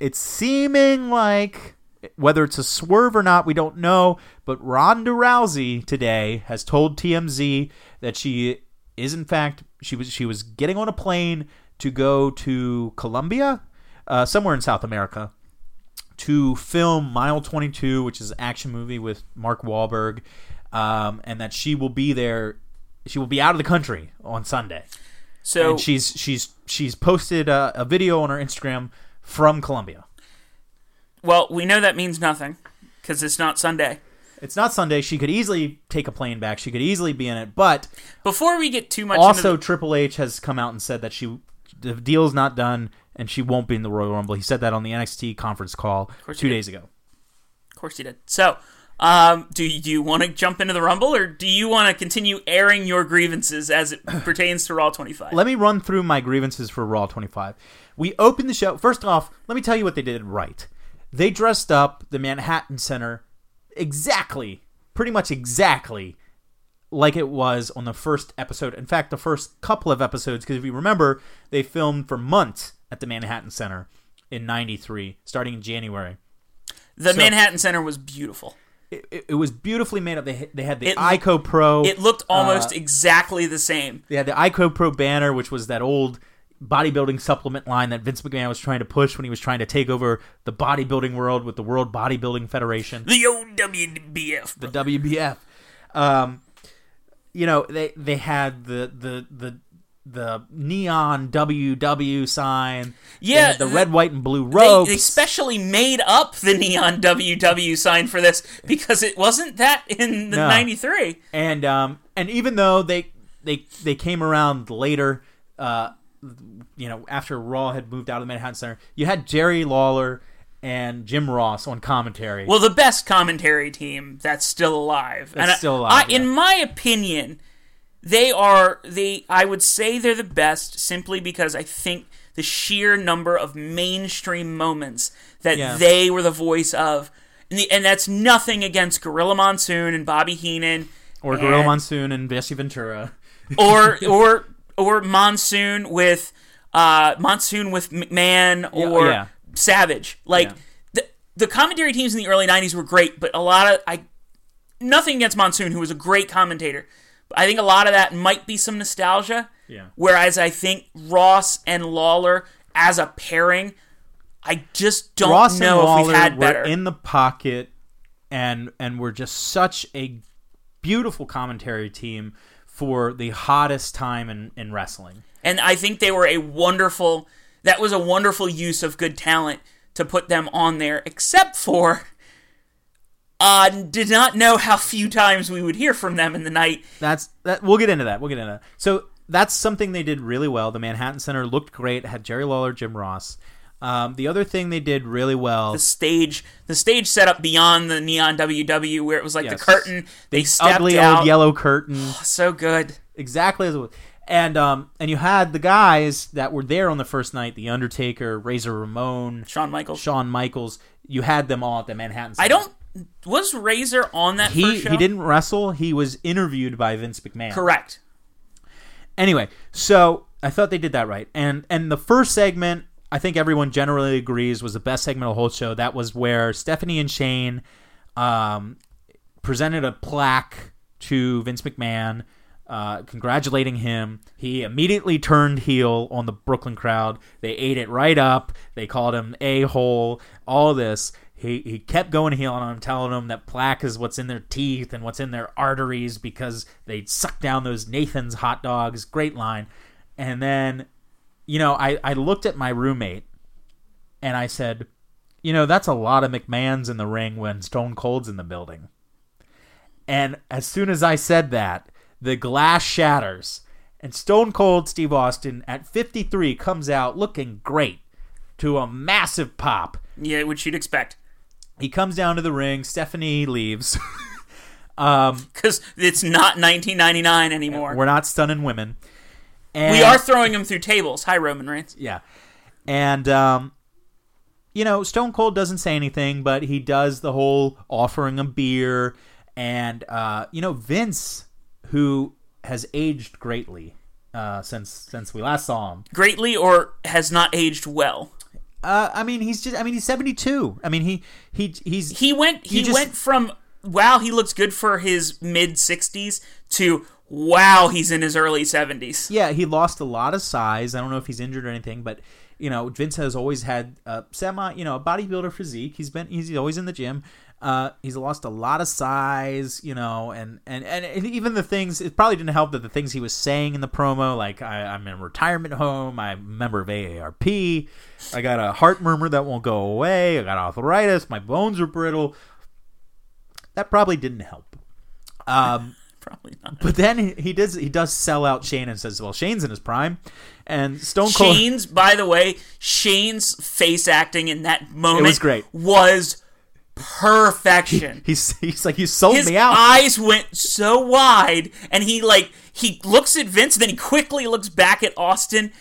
it's seeming like whether it's a swerve or not, we don't know. But Ronda Rousey today has told TMZ that she is in fact she was she was getting on a plane to go to Colombia, uh, somewhere in South America, to film Mile 22, which is an action movie with Mark Wahlberg, um, and that she will be there. She will be out of the country on Sunday so and she's she's she's posted a, a video on her Instagram from Colombia. well, we know that means nothing because it's not Sunday. It's not Sunday. She could easily take a plane back. She could easily be in it. But Before we get too much also, into Triple H has come out and said that she the deal's not done and she won't be in the Royal Rumble. He said that on the NXT conference call two days ago. of course he did. So, um, do you, do you want to jump into the Rumble or do you want to continue airing your grievances as it pertains to Raw 25? Let me run through my grievances for Raw 25. We opened the show. First off, let me tell you what they did right. They dressed up the Manhattan Center exactly, pretty much exactly like it was on the first episode. In fact, the first couple of episodes, because if you remember, they filmed for months at the Manhattan Center in 93, starting in January. the so- Manhattan Center was beautiful. It, it, it was beautifully made up. They, they had the It- ICOPRO. It looked almost Uh, exactly the same. They had the ICOPRO banner, which was that old bodybuilding supplement line that Vince McMahon was trying to push when he was trying to take over the bodybuilding world with the World Bodybuilding Federation, The old WBF. the WBF. Um, you know, they they had the the the the neon WW sign. Yeah, the red, white, and blue ropes. they specially made up the neon WW sign for this because it wasn't that in the No. 93. and um and even though they they they came around later uh you know after raw had moved out of the manhattan center you had jerry lawler and jim ross on commentary Well, the best commentary team that's still alive. That's and still alive, I, In yeah. my opinion, they are they. I would say they're the best simply because I think the sheer number of mainstream moments that Yeah. they were the voice of. and, the, and that's nothing against Gorilla Monsoon and Bobby Heenan Or Gorilla Monsoon and Jesse Ventura. or or or Monsoon with uh, Monsoon with McMahon or yeah. Savage. Like Yeah. the the commentary teams in the early '90s were great, but a lot of I nothing against Monsoon, who was a great commentator. But I think a lot of that might be some nostalgia. Yeah. Whereas I think Ross and Lawler as a pairing, I just don't Ross know and if Lawler we've had were better. in the pocket, and and were just such a beautiful commentary team for the hottest time in, in wrestling. And I think they were a wonderful. That was a wonderful use of good talent to put them on there. Except for, uh, did not know how few times we would hear from them in the night. That's that. We'll get into that. We'll get into that. So that's something they did really well. The Manhattan Center looked great. Had Jerry Lawler, Jim Ross. Um, the other thing they did really well. The stage, the stage set up beyond the neon WW, where it was like Yes. the curtain. They stepped ugly out. old yellow curtain. So good. exactly as it was. And um and you had the guys that were there on the first night: the Undertaker, Razor Ramon, Shawn Michaels. Shawn Michaels. You had them all at the Manhattan. Center. I don't. Was Razor on that He he didn't wrestle. He was interviewed by Vince McMahon. Correct. Anyway, so I thought they did that right. And and the first segment, I think everyone generally agrees was the best segment of the whole show. That was where Stephanie and Shane um, presented a plaque to Vince McMahon, uh, congratulating him. He immediately turned heel on the Brooklyn crowd. They ate it right up. They called him a hole. All this. He, he kept going heel on him, telling them that plaque is what's in their teeth and what's in their arteries because they suck down those Nathan's hot dogs. Great line. And then, you know, I, I looked at my roommate and I said, you know, that's a lot of McMahon's in the ring when Stone Cold's in the building. And as soon as I said that, the glass shatters. And Stone Cold Steve Austin at 53 comes out looking great to a massive pop. Yeah, which you'd expect He comes down to the ring. Stephanie leaves. um, because it's not 1999 anymore. we're not stunning women. And, we are throwing them through tables. Hi, Roman Reigns. Yeah. And um you know, Stone Cold doesn't say anything, but he does the whole offering a beer and uh you know, Vince who has aged greatly uh since since we last saw him. Greatly or has not aged well. Uh I mean, he's just I mean, he's 72. I mean, he he he's He went. He, He just- went from wow, he looks good for his mid 60s to wow, he's in his early 70s. yeah, he lost a lot of size. I don't know if he's injured or anything, but you know, Vince has always had a semi, you know, a bodybuilder physique. He's been he's always in the gym. Uh, he's lost a lot of size, you know, and, and, and, even the things, it probably didn't help that the things he was saying in the promo, like, I, I'm in a retirement home, I'm a member of AARP, I got a heart murmur that won't go away, I got arthritis, my bones are brittle. That probably didn't help. Um, Probably not. but then he, he does he does sell out Shane and says, "Well, Shane's in his prime," and Stone Cold. Shane's, by the way, Shane's face acting in that moment was great. Was perfection. He's he's like you sold His me out. eyes went so wide, and he like he looks at Vince, then he quickly looks back at Austin.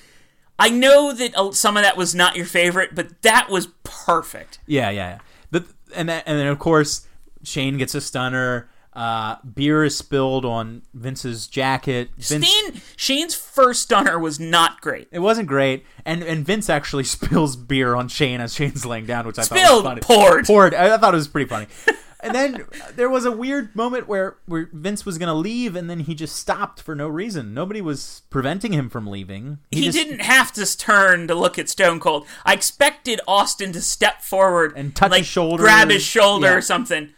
I know that uh, some of that was not your favorite, but that was perfect. yeah, yeah, yeah. The, and then, and then of course Shane gets a stunner. Uh, beer is spilled on Vince's jacket. Vince, Shane, Shane's first stunner was not great. it wasn't great, and and Vince actually spills beer on Shane as Shane's laying down, which I thought Spilled, was funny. poured. poured. I, I thought it was pretty funny. and then there was a weird moment where where Vince was gonna leave, and then he just stopped for no reason. Nobody was preventing him from leaving. He, just, didn't have to turn to look at Stone Cold. I expected Austin to step forward And touch like, his shoulder. grab his shoulder Yeah. or something,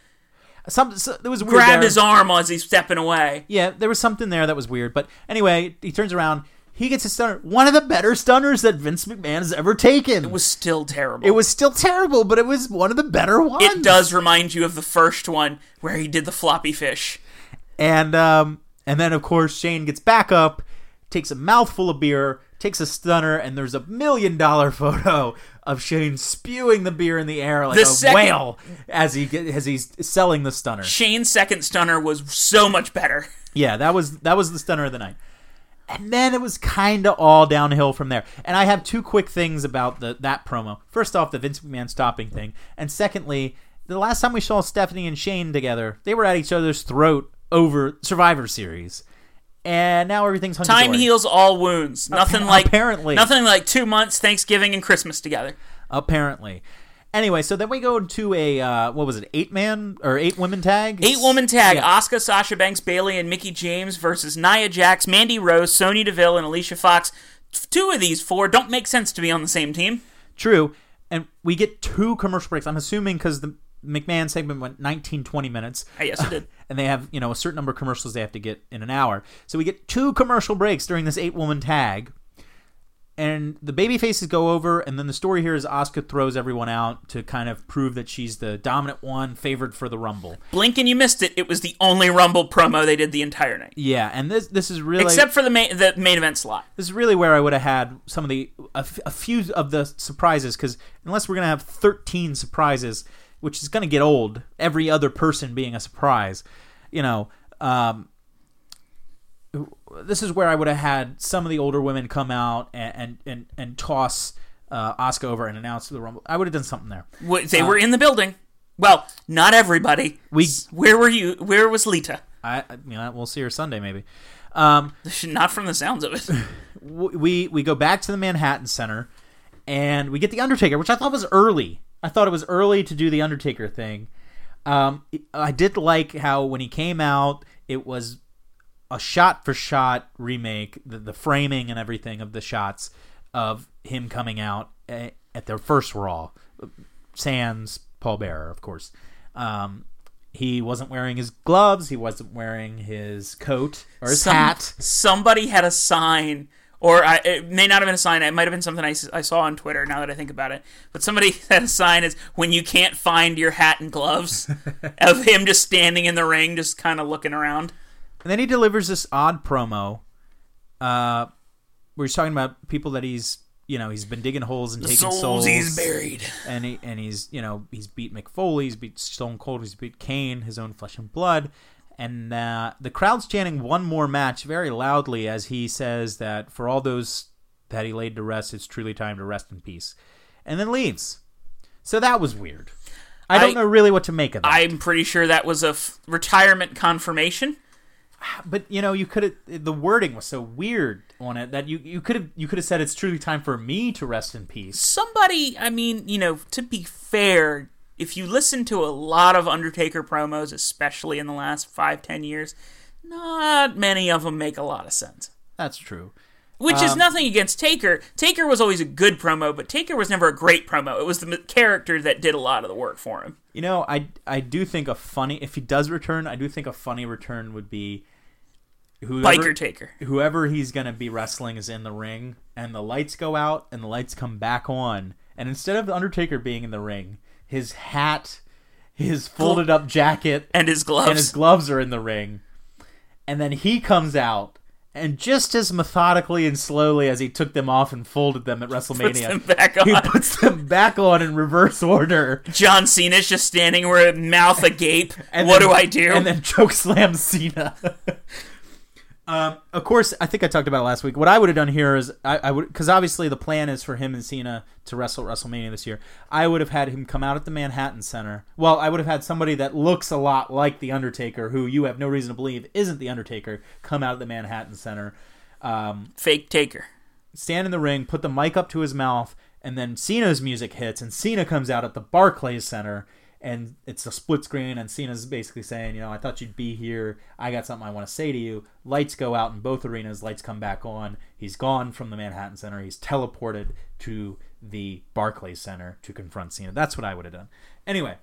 Some, so, there was weird grab there. his arm as he's stepping away. Yeah, there was something there that was weird. But anyway, he turns around. He gets a stunner. One of the better stunners that Vince McMahon has ever taken. It was still terrible. It was still terrible, but it was one of the better ones. It does remind you of the first one where he did the floppy fish. And um, and then of course Shane gets back up, takes a mouthful of beer, takes a stunner, and there's a million dollar photo of Shane spewing the beer in the air like The a second- whale as he as he's selling the stunner. Shane's second stunner was so much better. Yeah, that was that was the stunner of the night. And then it was kind of all downhill from there. And I have two quick things about the that promo. First off, the Vince McMahon stopping thing, and secondly, the last time we saw Stephanie and Shane together, they were at each other's throat over Survivor Series, and now everything's hunky Time heals all wounds. Nothing like apparently. nothing like two months, Thanksgiving and Christmas together. Apparently. Anyway, so then we go to a uh, what was it, eight man or eight women tag? Eight woman tag: Yeah. Asuka, Sasha Banks, Bayley, and Mickie James versus Nia Jax, Mandy Rose, Sonya Deville, and Alicia Fox. Two of these four don't make sense to be on the same team. True. And we get two commercial breaks. I'm assuming because the McMahon segment went 19, 20 minutes. Uh, I guess it did. And they have, you know, a certain number of commercials they have to get in an hour. So we get two commercial breaks during this eight woman tag. And the baby faces go over, and then the story here is Asuka throws everyone out to kind of prove that she's the dominant one, favored for the Rumble. Blink and you missed it. It was the only Rumble promo they did the entire night, Yeah, and this this is really except for the main the main event slot. This is really where I would have had some of the a, f- a few of the surprises because unless we're gonna have 13 surprises, which is gonna get old, every other person being a surprise, you know. Um, this is where I would have had some of the older women come out and and and, and toss uh, Asuka over and announce the Rumble. I would have done something there. They were in the building. Well, not everybody. We- Where were you? Where was Lita? I, I you know, we'll see her Sunday maybe. Um, Not from the sounds of it. we we go back to the Manhattan Center, and we get the Undertaker, which I thought was early. I thought it was early to do the Undertaker thing. Um, I did like how when he came out, it was a shot for shot remake, the, the framing and everything of the shots of him coming out at, at their first Raw. Sans Paul Bearer, of course. Um, he wasn't wearing his gloves. He wasn't wearing his coat or his Some- hat. Somebody had a sign, or I, it may not have been a sign. It might have been something I saw on Twitter. Now that I think about it, but somebody had a sign is when you can't find your hat and gloves, of him just standing in the ring, just kind of looking around. And then he delivers this odd promo, uh, where he's talking about people that he's, you know, he's been digging holes and taking Souls, souls. he's buried. and he and he's, you know, he's beat Mick Foley, he's beat Stone Cold, he's beat Kane, his own flesh and blood, and uh, the crowd's chanting one more match very loudly as he says that for all those that he laid to rest, it's truly time to rest in peace, and then leaves. So that was weird. I don't I- know really what to make of that. I'm pretty sure that was a f- retirement confirmation. but you know you could have the wording was so weird on it that you you could have you could have said it's truly time for me to rest in peace somebody i mean you know to be fair if you listen to a lot of undertaker promos especially in the last five ten years not many of them make a lot of sense. That's true. Which Um, is nothing against taker. Taker was always a good promo but taker was never a great promo. It was the character that did a lot of the work for him. You know i i do think a funny if he does return i do think a funny return would be whoever, biker taker. whoever he's gonna be wrestling is in the ring and the lights go out and the lights come back on. And instead of the undertaker being in the ring his hat his folded up jacket and his gloves and his gloves are in the ring. And then he comes out, and just as methodically and slowly as he took them off and folded them at WrestleMania, puts them back he puts them back on in reverse order. john cena's just standing with mouth agape And what then- do i do And then choke slam Cena. Um, of course, I think I talked about last week. What I would have done here is I, I would because obviously the plan is for him and Cena to wrestle at WrestleMania this year. I would have had him come out at the Manhattan Center. Well, I would have had somebody that looks a lot like the Undertaker, who you have no reason to believe isn't the Undertaker, come out at the Manhattan Center. Um, fake taker stand in the ring, put the mic up to his mouth, and then Cena's music hits, and Cena comes out at the Barclays Center, and it's a split screen, and Cena's basically saying, you know, I thought you'd be here. I got something I want to say to you. Lights go out in both arenas. Lights come back on. He's gone from the Manhattan Center. He's teleported to the Barclays Center to confront Cena. That's what I would have done. Anyway,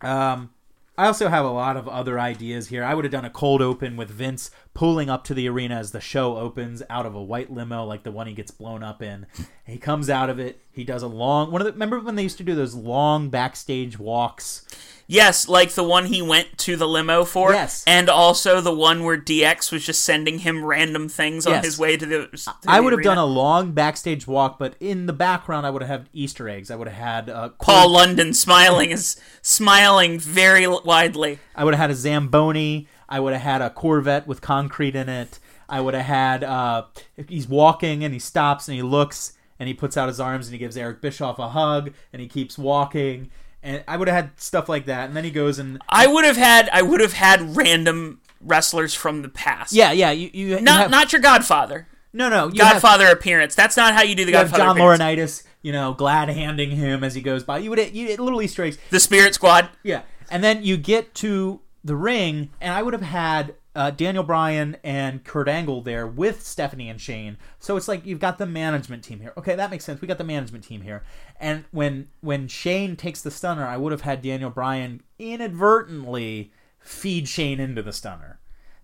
um, I also have a lot of other ideas here. I would have done a cold open with Vince pulling up to the arena as the show opens out of a white limo, like the one he gets blown up in. He comes out of it. He does a long one of the. Remember when they used to do those long backstage walks? Yes, like the one he went to the limo for. Yes. And also the one where DX was just sending him random things on Yes. his way to the. to I the would have arena. done a long backstage walk, but in the background, I would have had Easter eggs. I would have had uh, Paul London smiling is smiling very l- widely. I would have had a Zamboni. I would have had a Corvette with concrete in it. I would have had. Uh, he's walking and he stops and he looks and he puts out his arms and he gives Eric Bischoff a hug and he keeps walking and I would have had stuff like that. And then he goes and I would have had I would have had random wrestlers from the past. yeah, yeah, you you, you Not have, not your Godfather. no no you have- Godfather appearance. That's not how you do the You Godfather John appearance. Laurinaitis, you know, glad handing him as he goes by. You would you little Easter eggs. The Spirit Squad. Yeah, and then you get to the ring, and I would have had uh, Daniel Bryan and Kurt Angle there with Stephanie and Shane. So it's like you've got the management team here. Okay, that makes sense. We got the management team here. And when when Shane takes the stunner, I would have had Daniel Bryan inadvertently feed Shane into the stunner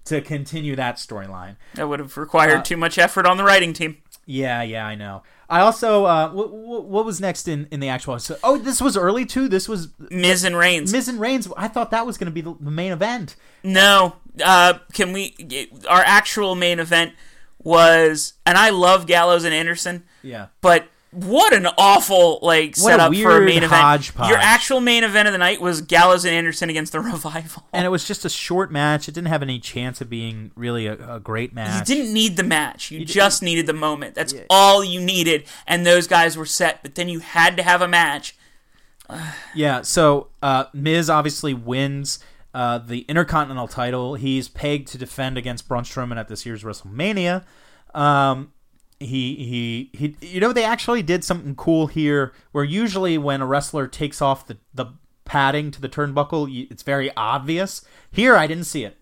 to continue that storyline. That would have required too much effort on the writing team. Yeah, yeah, I know. I also uh, what, what was next in in the actual? Oh, this was early too. This was Miz and Reigns. Miz and Reigns. I thought that was going to be the, the main event. No, uh, can we? Our actual main event was, and I love Gallows and Anderson, Yeah. but what an awful like What a setup for a main event. hodgepodge. Your actual main event of the night was Gallows and Anderson against the Revival. and it was just a short match. It didn't have any chance of being really a, a great match. You didn't need the match. You, just needed the moment. That's all you needed. And those guys were set. But then you had to have a match. Yeah. So uh, Miz obviously wins uh, the Intercontinental title. He's pegged to defend against Braun Strowman at this year's WrestleMania. Um, he he he. You know they actually did something cool here, where usually when a wrestler takes off the the padding to the turnbuckle, it's very obvious. Here, I didn't see it.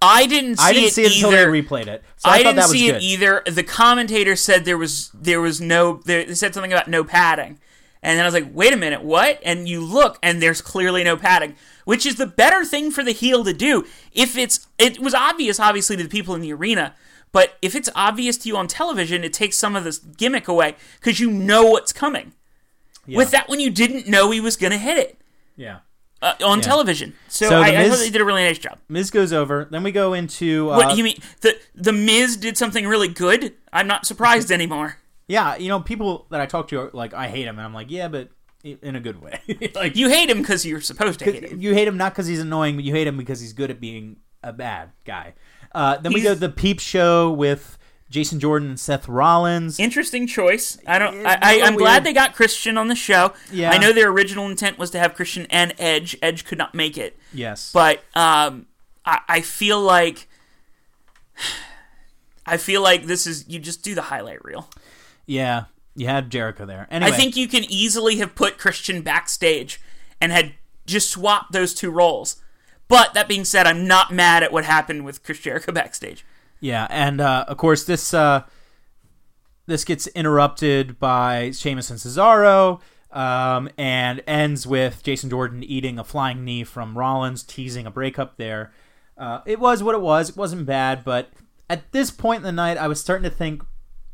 I didn't see I didn't it see it until they replayed it. So I, I, didn't that was see good. it either. The commentator said there was there was no they said something about no padding. And then I was like, wait a minute, what? And you look, and there's clearly no padding, which is the better thing for the heel to do. If it's, it was obvious, obviously, to the people in the arena, but if it's obvious to you on television, it takes some of this gimmick away because you know what's coming. With that one, you didn't know he was going to hit it Yeah. uh, on television. So, So I, I Miz- thought they did a really nice job. Miz goes over. Then we go into uh, What you mean? The the Miz did something really good. I'm not surprised anymore. Yeah, you know, people that I talk to are like, I hate him, and I'm like, yeah, but in a good way. like You hate him because you're supposed to hate him. you hate him not because he's annoying, but you hate him because he's good at being a bad guy. Uh, then we go to the Peep Show with Jason Jordan and Seth Rollins. Interesting choice. I don't. I, a I, little I'm glad they got Christian on the show. Yeah. I know their original intent was to have Christian and Edge. Edge could not make it, yes, but um, I, I feel like. I feel like this is you just do the highlight reel. yeah, you had Jericho there. Anyway, I think you can easily have put Christian backstage and had just swapped those two roles. But that being said, I'm not mad at what happened with Chris Jericho backstage. Yeah, and uh, of course this uh, this gets interrupted by Sheamus and Cesaro, um, and ends with Jason Jordan eating a flying knee from Rollins, teasing a breakup there. Uh, it was what it was. It wasn't bad, but at this point in the night, I was starting to think,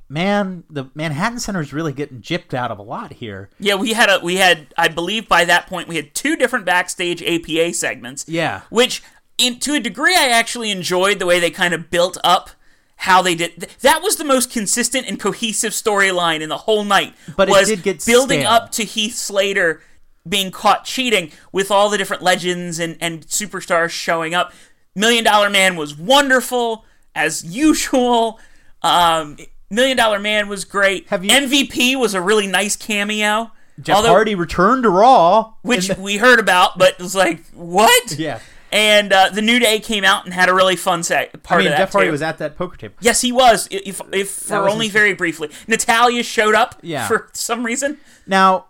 man, the Manhattan Center is really getting gypped out of a lot here. Yeah, we had a we had I believe by that point we had two different backstage APA segments. Yeah. Which in to a degree I actually enjoyed the way they kind of built up how they did that was the most consistent and cohesive storyline in the whole night. But it was did get building stale. up to Heath Slater being caught cheating with all the different legends and, and superstars showing up. Million Dollar Man was wonderful as usual. Um, Million Dollar Man was great. Have you- MVP was a really nice cameo. Jeff Although- Hardy returned to Raw, which the- we heard about, but it was like, what? yeah. And uh, the New Day came out and had a really fun set part I mean, of that Jeff Hardy too. was at that poker table. yes, he was. If, if for only very briefly, Natalya showed up Yeah. for some reason. Now,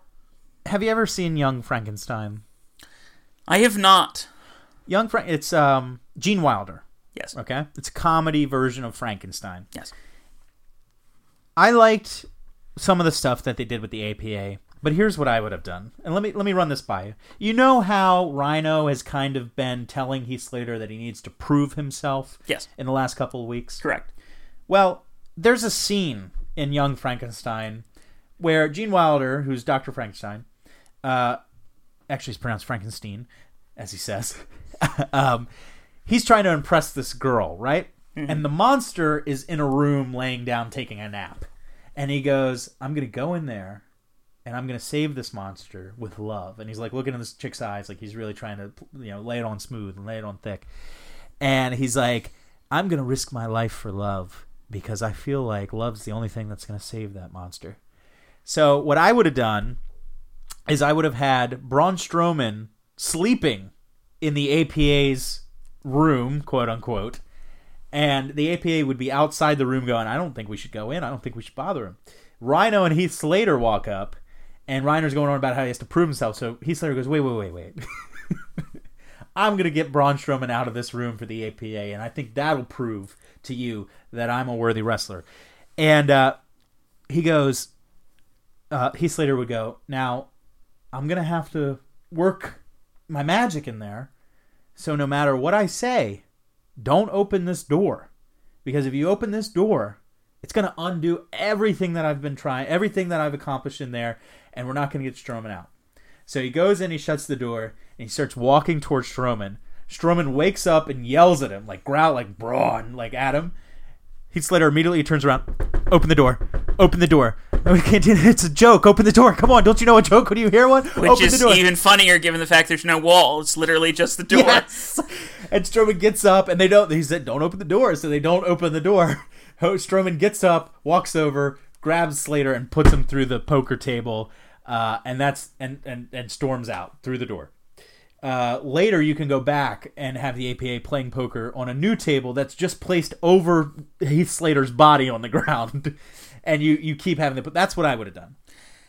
have you ever seen Young Frankenstein? I have not. Young Frank, it's um Gene Wilder. Yes. Okay, it's a comedy version of Frankenstein. Yes. I liked some of the stuff that they did with the APA, but here's what I would have done. And let me let me run this by you. You know how Rhino has kind of been telling Heath Slater that he needs to prove himself Yes. in the last couple of weeks. Correct. Well, there's a scene in Young Frankenstein where Gene Wilder, who's Dr. Frankenstein, uh, actually it's pronounced Frankenstein, as he says, um, he's trying to impress this girl, right? Mm-hmm. And the monster is in a room laying down taking a nap. And he goes, I'm going to go in there and I'm going to save this monster with love. And he's like looking in this chick's eyes, like he's really trying to, you know, lay it on smooth and lay it on thick. And he's like, I'm going to risk my life for love because I feel like love's the only thing that's going to save that monster. So, what I would have done is I would have had Braun Strowman sleeping in the APA's room, quote unquote, and the APA would be outside the room going, I don't think we should go in. I don't think we should bother him. Rhino and Heath Slater walk up, and Rhino's going on about how he has to prove himself. So Heath Slater goes, wait, wait, wait, wait. I'm going to get Braun Strowman out of this room for the APA, and I think that'll prove to you that I'm a worthy wrestler. And uh, he goes, uh, Heath Slater would go, now I'm going to have to work my magic in there. So no matter what I say, don't open this door. Because if you open this door, it's going to undo everything that I've been trying, everything that I've accomplished in there, and we're not going to get Strowman out. So he goes in, he shuts the door, and he starts walking towards Strowman. Strowman wakes up and yells at him, like growl, like brawn, like at him. Heath Slater immediately turns around, open the door, open the door. No, we can't do it. It's a joke. Open the door. Come on, don't you know a joke when you hear one? Which open is the door. even funnier given the fact there's no wall. It's literally just the door. Yes. And Strowman gets up, and they don't. He said, "Don't open the door," so they don't open the door. Strowman gets up, walks over, grabs Slater, and puts him through the poker table, uh, and that's and, and and storms out through the door. Uh, later, you can go back and have the APA playing poker on a new table that's just placed over Heath Slater's body on the ground, and you you keep having the. But that's what I would have done.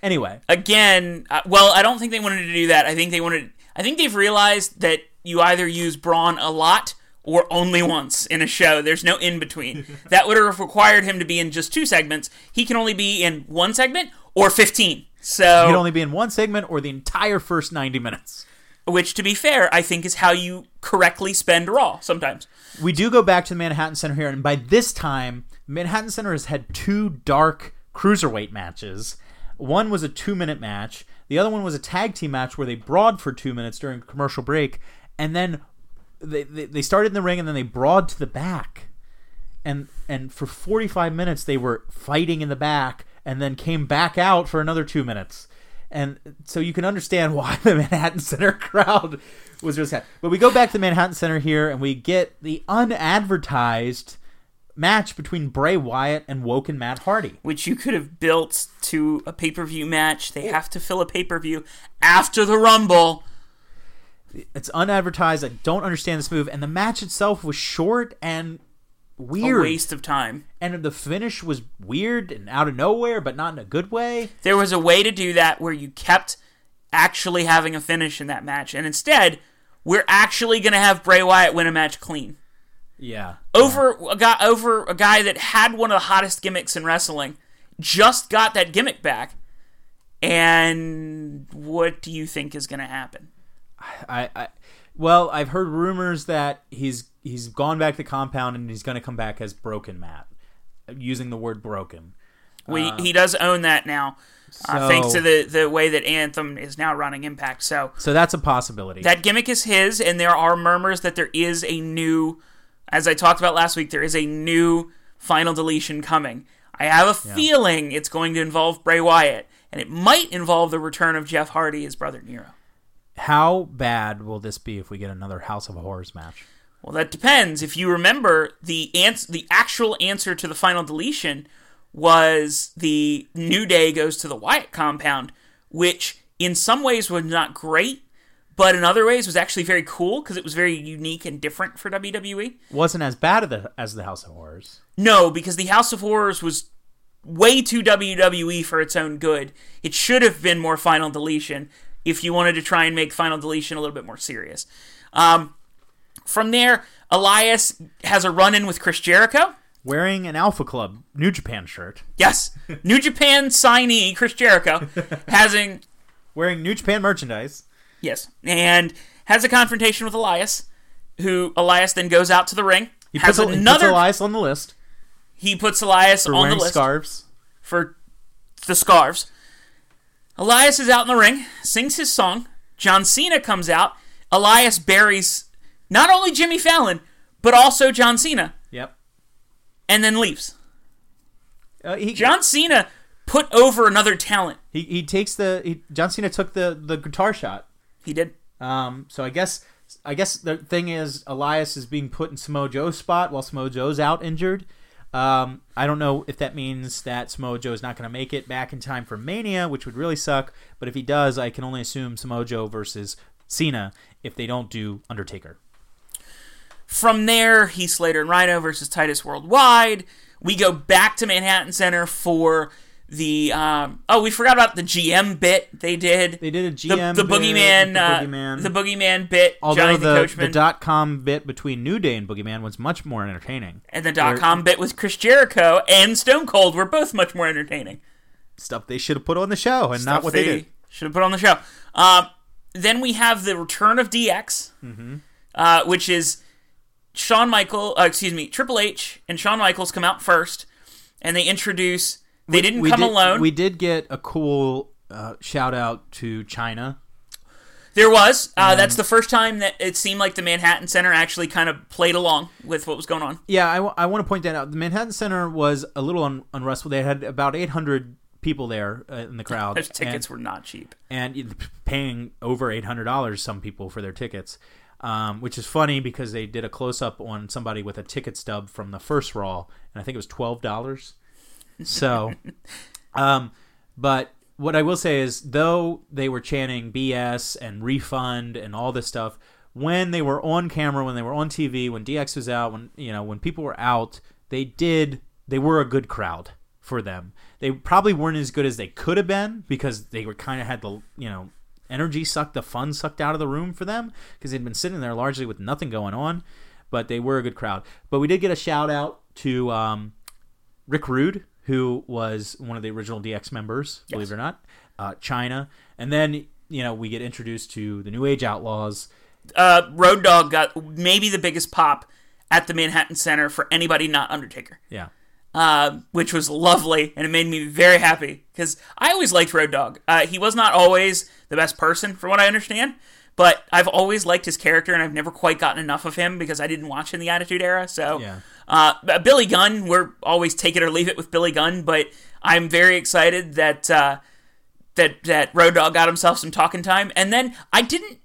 Anyway, Again, uh, well, I don't think they wanted to do that. I think they wanted. I think they've realized that you either use Braun a lot or only once in a show. There's no in between. that would have required him to be in just two segments. He can only be in one segment or 15. So, can only be in one segment or the entire first ninety minutes. which, to be fair, I think is how you correctly spend Raw sometimes. we do go back to the Manhattan Center here, and by this time, Manhattan Center has had two dark cruiserweight matches. One was a two minute match, the other one was a tag team match where they brawled for two minutes during a commercial break, and then they, they, they started in the ring and then they brawled to the back. And, and for 45 minutes, they were fighting in the back and then came back out for another two minutes. And so you can understand why the Manhattan Center crowd was just happy. But we go back to the Manhattan Center here and we get the unadvertised match between Bray Wyatt and Woken Matt Hardy. Which you could have built to a pay per view match. They have to fill a pay per view after the Rumble. It's unadvertised. I don't understand this move. And the match itself was short and A weird. waste of time. And the finish was weird and out of nowhere, but not in a good way. There was a way to do that where you kept actually having a finish in that match, and instead, we're actually going to have Bray Wyatt win a match clean Yeah. over a guy over a guy that had one of the hottest gimmicks in wrestling. Just got that gimmick back, and what do you think is going to happen? I, I well, I've heard rumors that he's he's gone back to compound and he's going to come back as Broken Matt, using the word broken. We he does own that now, uh, thanks to the the way that Anthem is now running Impact. So So that's a possibility. that gimmick is his, and there are murmurs that there is a new, as I talked about last week, there is a new final deletion coming. I have a feeling it's going to involve Bray Wyatt, and it might involve the return of Jeff Hardy as Brother Nero. How bad will this be if we get another House of Horrors match? Well, that depends. If you remember, the ans- the actual answer to the final deletion was the New Day goes to the Wyatt compound, which in some ways was not great, but in other ways was actually very cool because it was very unique and different for. WWE. Wasn't as bad as the, as the House of Horrors. No, because the House of Horrors was way too WWE for its own good. It should have been more Final Deletion if you wanted to try and make Final Deletion a little bit more serious. Um, from there, Elias has a run in with Chris Jericho. Wearing an Alpha Club New Japan shirt, Yes, New Japan signee Chris Jericho having wearing New Japan merchandise. Yes, and has a confrontation with Elias, who Elias then goes out to the ring. He puts, he puts another. Elias on the list he puts Elias for on the list. scarves. for the scarves. Elias is out in the ring, sings his song. John Cena comes out. Elias buries not only Jimmy Fallon, but also John Cena, Yep. and then leaves. Uh, he, John Cena put over another talent. he he takes the he, John Cena took the the guitar shot. He did. Um, so I guess I guess the thing is Elias is being put in Samoa Joe's spot while Samoa Joe's out injured. Um, I don't know if that means that Samoa Joe is not going to make it back in time for Mania, which would really suck. But if he does, I can only assume Samoa Joe versus Cena if they don't do Undertaker. From there, Heath Slater and Rhino versus Titus Worldwide. We go back to Manhattan Center for the um, oh we forgot about the GM bit they did. They did a GM the bit, Boogeyman, the uh, Boogeyman. the Boogeyman bit. Although Johnny the, the, Coachman the dot com bit between New Day and Boogeyman was much more entertaining. and the dot com bit with Chris Jericho and Stone Cold were both much more entertaining. Stuff they should have put on the show and not what they, did. Should have put on the show. Um, then we have the return of DX, Mm-hmm. uh, which is Shawn Michael, uh, excuse me, Triple H and Shawn Michaels come out first, and they introduce. They didn't we come did, alone. We did get a cool uh, shout out to Chyna. There was. Uh, that's the first time that it seemed like the Manhattan Center actually kind of played along with what was going on. Yeah, I, want to point that out. The Manhattan Center was a little un- unrestful. They had about 800 people there uh, in the crowd. Those tickets and, were not cheap. and paying over $800 some people for their tickets. Um, which is funny because they did a close up on somebody with a ticket stub from the first Raw, and I think it was twelve dollars. So, um, but what I will say is, though they were chanting BS and refund and all this stuff, when they were on camera, when they were on TV, when DX was out, when you know, when people were out, they did. They were a good crowd for them. They probably weren't as good as they could have been because they were kind of had the you know energy sucked, the fun sucked out of the room for them because they'd been sitting there largely with nothing going on. But they were a good crowd. But we did get a shout out to um, Rick Rude, who was one of the original DX members, believe it or not, uh, Chyna, and then you know we get introduced to the New Age Outlaws. Uh, Road Dog got maybe the biggest pop at the Manhattan Center for anybody not Undertaker. Yeah, uh, which was lovely, and it made me very happy because I always liked Road Dog. Uh, he was not always the best person, from what I understand, but I've always liked his character, and I've never quite gotten enough of him because I didn't watch in the Attitude Era. So, Yeah. uh, Billy Gunn, we're always take it or leave it with Billy Gunn, but I'm very excited that uh, that that Road Dog got himself some talking time, and then I didn't.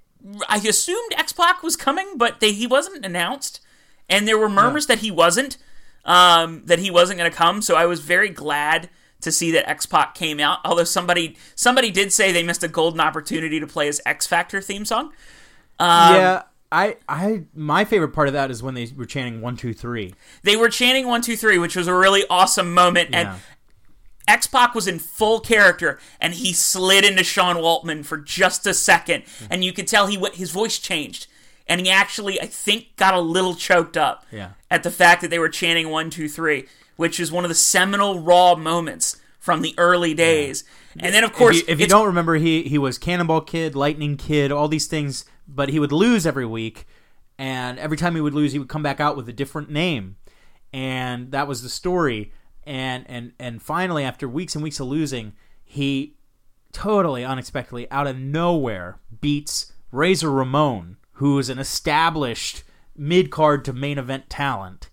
I assumed X Pac was coming, but they, he wasn't announced, and there were murmurs that he wasn't um, that he wasn't going to come. So I was very glad to see that X Pac came out. Although somebody somebody did say they missed a golden opportunity to play his X Factor theme song. Um, yeah. I, I, my favorite part of that is when they were chanting one, two, three. They were chanting one two three, which was a really awesome moment, Yeah. and X Pac was in full character, and he slid into Sean Waltman for just a second, and you could tell he his voice changed, and he actually I think got a little choked up Yeah. at the fact that they were chanting one two three, which is one of the seminal Raw moments from the early days. And then of course, if you, if you don't remember, he he was Cannonball Kid, Lightning Kid, all these things, but he would lose every week, and every time he would lose, he would come back out with a different name, and that was the story. And and and finally, after weeks and weeks of losing, he totally unexpectedly, out of nowhere, beats Razor Ramon, who is an established mid card to main event talent,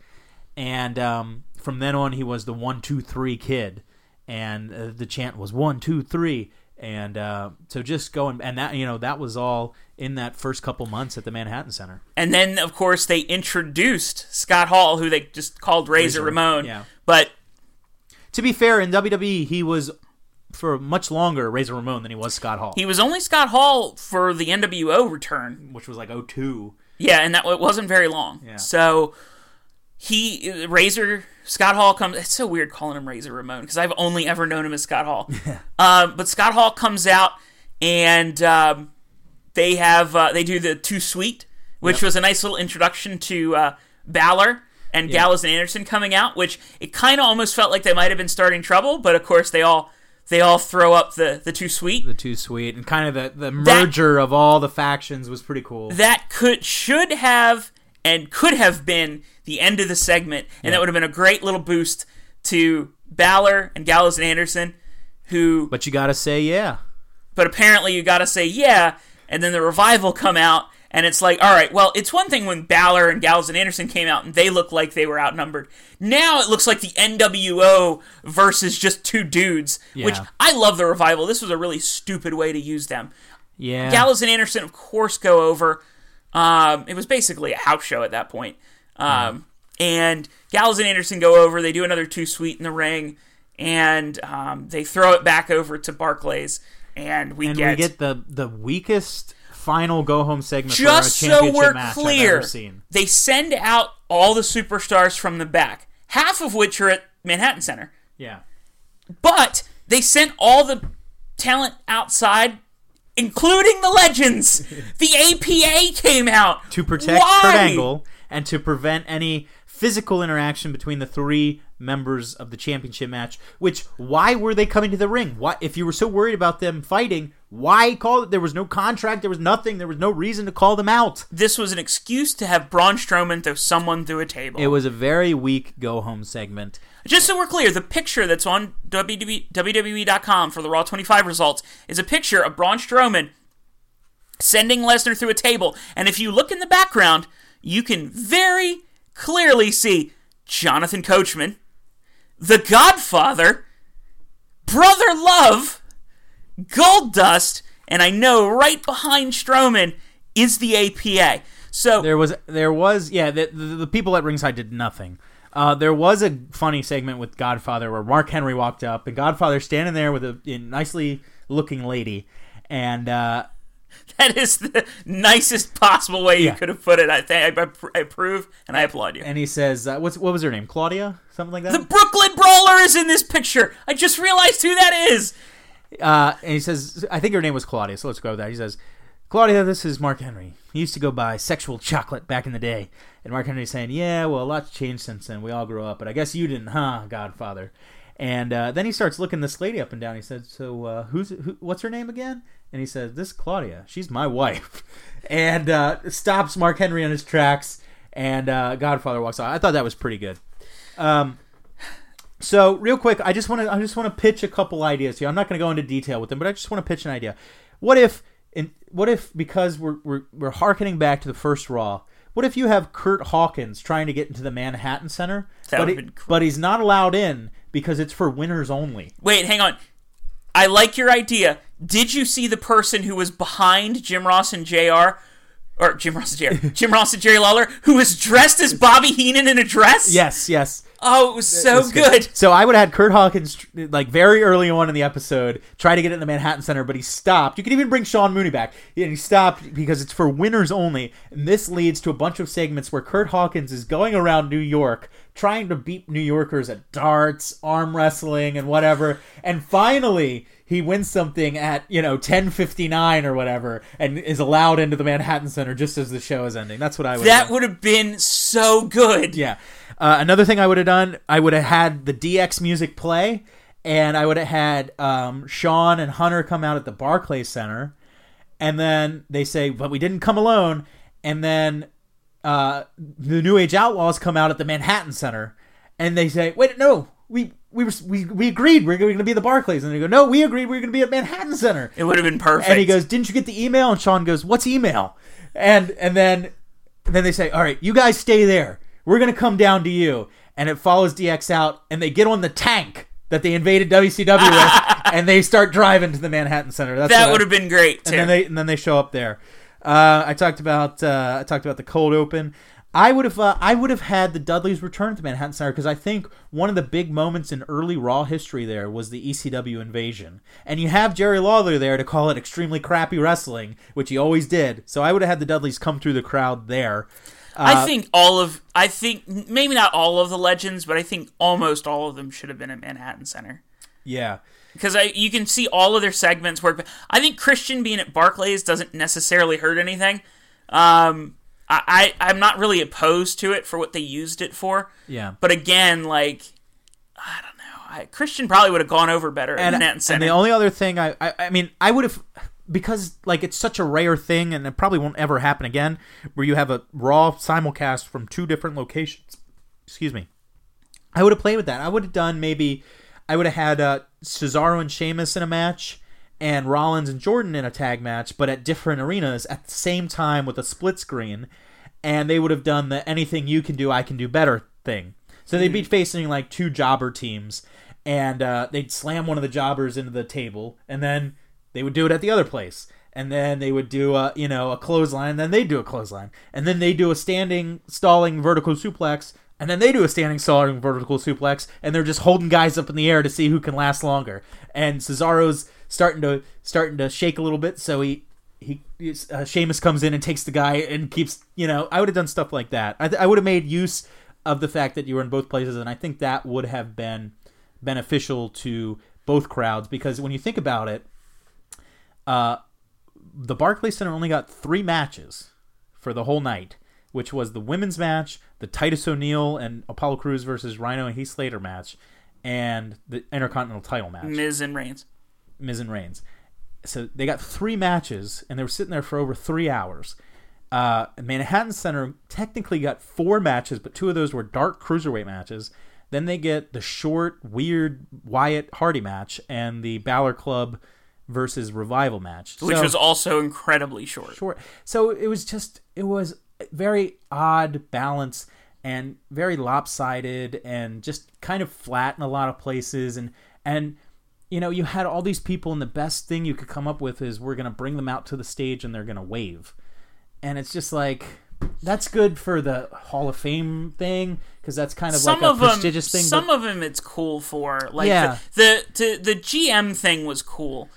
and um, from then on, he was the one two three kid and uh, the chant was one, two, three, and uh, so just going and that you know that was all in that first couple months at the Manhattan Center. and then of course they introduced Scott Hall, who they just called Razor, Razor, Ramon. yeah. But To be fair, in WWE, he was for much longer Razor Ramon than he was Scott Hall, he was only Scott Hall for the NWO return. which was like 02. Yeah, and that it wasn't very long. Yeah. So he Razor Scott Hall comes. It's so weird calling him Razor Ramon because I've only ever known him as Scott Hall. um, but Scott Hall comes out and um, they have uh, they do the two Sweet, which was a nice little introduction to uh, Balor and Gallows and Anderson coming out, which it kind of almost felt like they might have been starting trouble, but of course they all they all throw up the the two Sweet. The two sweet and kind of the, the merger of all the factions was pretty cool. that could should have and could have been the end of the segment, and that would have been a great little boost to Balor and Gallows and Anderson, who but you got to say, yeah, but apparently you got to say yeah, and then the revival come out, and it's like, all right, well, it's one thing when Balor and Gallows and Anderson came out and they looked like they were outnumbered. Now it looks like the NWO versus just two dudes, which I love the revival. This was a really stupid way to use them. yeah. Gallows and Anderson, of course, go over. Um, it was basically a house show at that point. Um, and Gallows and Anderson go over. They do another two sweet in the ring, and um, they throw it back over to Barclays, and we and get, we get the the weakest final go home segment just for a so we're clear. They send out all the superstars from the back, half of which are at Manhattan Center. Yeah. But they sent all the talent outside, including the legends. the APA came out To protect Why? Kurt Angle and to prevent any physical interaction between the three members of the championship match. Which why were they coming to the ring? Why if you were so worried about them fighting, why call it? There was no contract. There was nothing. There was no reason to call them out. This was an excuse to have Braun Strowman throw someone through a table. It was a very weak go home segment. Just so we're clear, the picture that's on WWE, WWE.com for the Raw 25 results is a picture of Braun Strowman sending Lesnar through a table. And if you look in the background, you can very clearly see Jonathan Coachman, The Godfather, Brother Love, Gold Dust, and I know right behind Strowman is the APA. So There was there was yeah the, the, the people at ringside did nothing. Uh, there was a funny segment with Godfather where Mark Henry walked up and Godfather standing there with a, a nicely looking lady, and uh, that is the nicest possible way you Yeah. could have put it. I think I, I approve and I applaud you. and he says, uh, "What's what was her name? Claudia, something like that." The Brooklyn Brawler is in this picture. I just realized who that is. Uh, and he says, I think her name was Claudia, so let's go with that. He says, Claudia, this is Mark Henry. He used to go by Sexual Chocolate back in the day. And Mark Henry's saying, Yeah, well, a lot's changed since then. We all grew up, but I guess you didn't, huh, Godfather? And uh, then he starts looking this lady up and down. He said, So, uh, who's who, what's her name again? And he says, This is Claudia. She's my wife. and uh, stops Mark Henry on his tracks. And uh, Godfather walks out. I thought that was pretty good. Um, so real quick, I just want to I just want to pitch a couple ideas here. I'm not going to go into detail with them, but I just want to pitch an idea. What if in what if because we're we're we're harkening back to the first Raw? What if you have Kurt Hawkins trying to get into the Manhattan Center, That but, he- cool. but he's not allowed in because it's for winners only? Wait, hang on. I like your idea. Did you see the person who was behind Jim Ross and JR? Or Jim Ross and JR. Jim Ross and Jerry Lawler, who was dressed as Bobby Heenan in a dress? Yes, yes. Oh, it was so That's good. So I would have had Kurt Hawkins like very early on in the episode try to get it in the Manhattan Center, but he stopped. You can even bring Sean Mooney back. And he stopped because it's for winners only. And this leads to a bunch of segments where Kurt Hawkins is going around New York trying to beat New Yorkers at darts, arm wrestling, and whatever. And finally he wins something at, you know, ten fifty nine or whatever, and is allowed into the Manhattan Center just as the show is ending. That's what I would have That would have been so good. Yeah. Uh, another thing I would have done, I would have had the DX music play, and I would have had um, Shawn and Hunter come out at the Barclays Center, and then they say, "But we didn't come alone," and then uh, the New Age Outlaws come out at the Manhattan Center, and they say, "Wait, no, we." We, were, we, we agreed we are going to be at the Barclays. And they go, no, we agreed we are going to be at Manhattan Center. It would have been perfect. And he goes, "Didn't you get the email?" And Shawn goes, "What's email?" And and then then they say, "All right, you guys stay there. We're gonna come down to you." And it follows DX out, and they get on the tank that they invaded WCW with, and they start driving to the Manhattan Center. That's that would have been great, too. and then they and then they show up there. Uh, I talked about uh, I talked about the cold open. I would have uh, I would have had the Dudleys return to Manhattan Center because I think one of the big moments in early Raw history there was the ECW invasion, and you have Jerry Lawler there to call it extremely crappy wrestling, which he always did. So I would have had the Dudleys come through the crowd there. I think all of, I think, maybe not all of the legends, but I think almost all of them should have been at Manhattan Center. Yeah, because I you can see all of their segments work. I think Christian being at Barclays doesn't necessarily hurt anything. Um, I, I I'm not really opposed to it for what they used it for. yeah. But again, like I don't know, I, Christian probably would have gone over better and, Manhattan and the only other thing I, I I mean I would have because like it's such a rare thing and it probably won't ever happen again where you have a raw simulcast from two different locations excuse me I would have played with that I would have done maybe I would have had uh, Cesaro and Sheamus in a match and Rollins and Jordan in a tag match but at different arenas at the same time with a split screen and they would have done the anything you can do I can do better thing. So they'd be facing like two jobber teams and uh, they'd slam one of the jobbers into the table, and then they would do it at the other place, and then they would do a you know a clothesline, then they'd do a clothesline, and then they'd do a standing stalling vertical suplex and then they do a standing starting vertical suplex, and they're just holding guys up in the air to see who can last longer. And Cesaro's starting to starting to shake a little bit, so he he uh, Sheamus comes in and takes the guy and keeps you know I would have done stuff like that. I, I would have made use of the fact that you were in both places, and I think that would have been beneficial to both crowds because when you think about it, uh, the Barclays Center only got three matches for the whole night, which was the women's match, the Titus O'Neil and Apollo Crews versus Rhino and Heath Slater match, and the Intercontinental title match. Miz and Reigns. Miz and Reigns. So they got three matches, and they were sitting there for over three hours. Uh, Manhattan Center technically got four matches, but two of those were dark cruiserweight matches. Then they get the short, weird Wyatt Hardy match and the Balor Club versus Revival match, which So- was also incredibly short. short. So it was just it was very odd balance and very lopsided and just kind of flat in a lot of places and and you know you had all these people and the best thing you could come up with is we're going to bring them out to the stage and they're going to wave. And it's just like that's good for the Hall of Fame thing because that's kind of Some like a of them, prestigious thing. some but, of them, it's cool for like Yeah. the, the the the GM thing was cool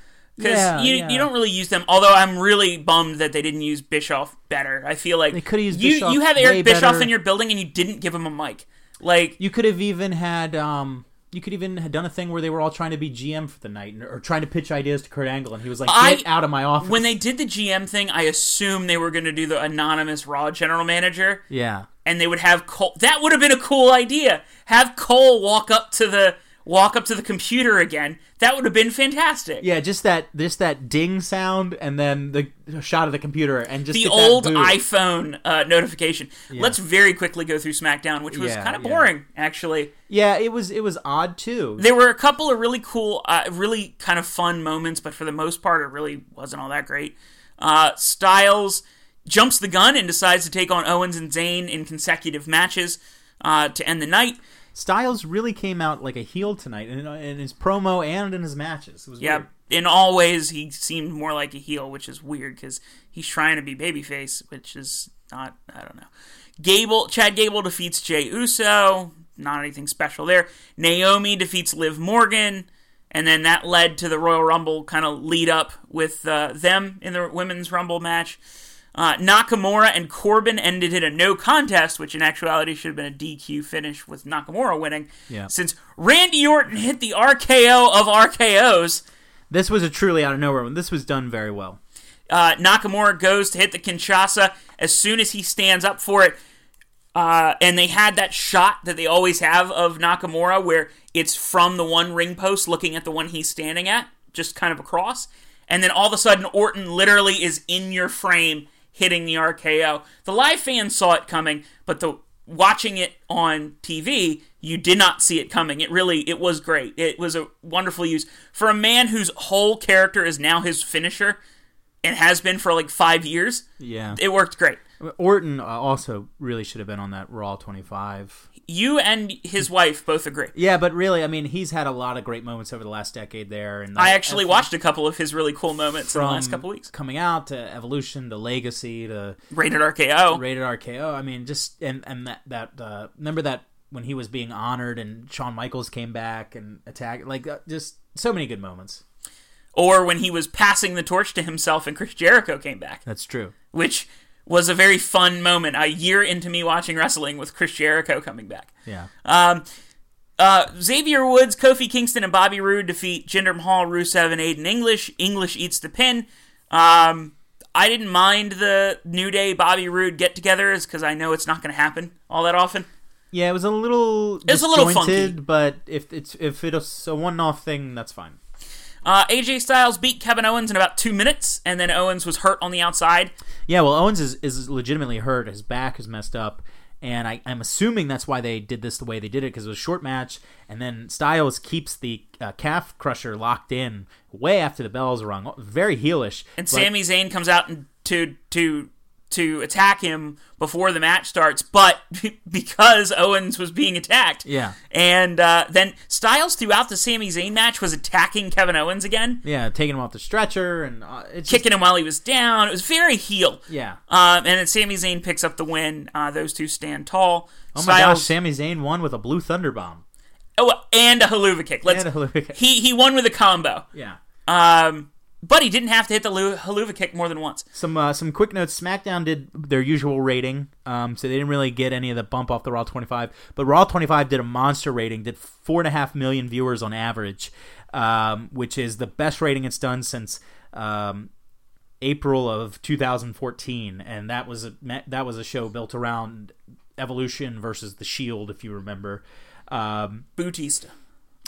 because Yeah, you yeah. you don't really use them. Although I'm really bummed that they didn't use Bischoff better. I feel like They coulda used you Bischoff you have Eric Bischoff better. in your building and you didn't give him a mic. Like you could have even had um you could even have done a thing where they were all trying to be GM for the night or trying to pitch ideas to Kurt Angle, and he was like, I- "Get out of my office." when they did the GM thing, I assumed they were going to do the anonymous Raw general manager. yeah, and they would have Cole. That would have been a cool idea. Have Cole walk up to the walk up to the computer again. That would have been fantastic. yeah, just that, just that ding sound, and then the shot of the computer, and just The old iPhone uh, notification. Let's very quickly go through SmackDown, which was Yeah, kind of yeah. boring, actually. Yeah, it was it was odd too. There were a couple of really cool, uh, really kind of fun moments, but for the most part, it really wasn't all that great. Uh, Styles jumps the gun and decides to take on Owens and Zayn in consecutive matches uh, to end the night. Styles really came out like a heel tonight in, in his promo and in his matches. It was Yeah, weird. in all ways, he seemed more like a heel, which is weird because he's trying to be babyface, which is not. I don't know. Gable, Chad Gable defeats Jey Uso. Not anything special there. Naomi defeats Liv Morgan, and then that led to the Royal Rumble kind of lead up with uh, them in the women's Rumble match. Uh, Nakamura and Corbin ended in a no contest, which in actuality should have been a DQ finish with Nakamura winning. Yeah. Since Randy Orton hit the RKO of RKOs, This was a truly out of nowhere one. This was done very well. uh, Nakamura goes to hit the Kinshasa as soon as he stands up for it. Uh, and they had that shot that they always have of Nakamura where it's from the one ring post looking at the one he's standing at, just kind of across. And then all of a sudden, Orton literally is in your frame hitting the RKO. The live fans saw it coming, but the watching it on TV, you did not see it coming. It really, it was great. It was a wonderful use for a man whose whole character is now his finisher and has been for like five years. Yeah. It worked great. Orton uh, also really should have been on that Raw 25. You and his wife both agree. Yeah, but really, I mean, he's had a lot of great moments over the last decade there. And I actually watched a couple of his really cool moments in the last couple weeks. coming out to Evolution to Legacy to Rated RKO. Rated RKO. I mean, just and and that that uh, remember that when he was being honored and Shawn Michaels came back and attacked like uh, just so many good moments. or when he was passing the torch to himself and Chris Jericho came back, That's true. which was a very fun moment. A year into me watching wrestling with Chris Jericho coming back. Yeah. Um, uh, Xavier Woods, Kofi Kingston, and Bobby Roode defeat Jinder Mahal, Rusev, and Aiden English. English eats the pin. Um, I didn't mind the New Day Bobby Roode get togethers because I know it's not going to happen all that often. Yeah, it was a little was a little funky. but if it's if it's a one-off thing, that's fine. Uh, AJ Styles beat Kevin Owens in about two minutes, and then Owens was hurt on the outside. Yeah, well, Owens is, is legitimately hurt. His back is messed up. And I, I'm assuming that's why they did this the way they did it because it was a short match. And then Styles keeps the uh, calf crusher locked in way after the bells rung. Very heelish. And but- Sami Zayn comes out and to to to attack him before the match starts, but because Owens was being attacked, Yeah. and uh, then Styles throughout the Sami Zayn match was attacking Kevin Owens again, Yeah, taking him off the stretcher and uh, it's just- kicking him while he was down. It was very heel. yeah. Um, and then Sami Zayn picks up the win. Uh, those two stand tall. Oh my gosh. Sami Zayn won with a blue thunder bomb. oh, and a Helluva Kick. Let's. And a Helluva Kick. He he won with a combo. Yeah. Um, but he didn't have to hit the Helluva Kick more than once. Some uh, some quick notes. SmackDown did their usual rating, um, so they didn't really get any of the bump off the Raw 25. But Raw 25 did a monster rating, did four and a half million viewers on average, um, which is the best rating it's done since um, April of 2014, and that was a that was a show built around Evolution versus the Shield, if you remember. Um, Bootista.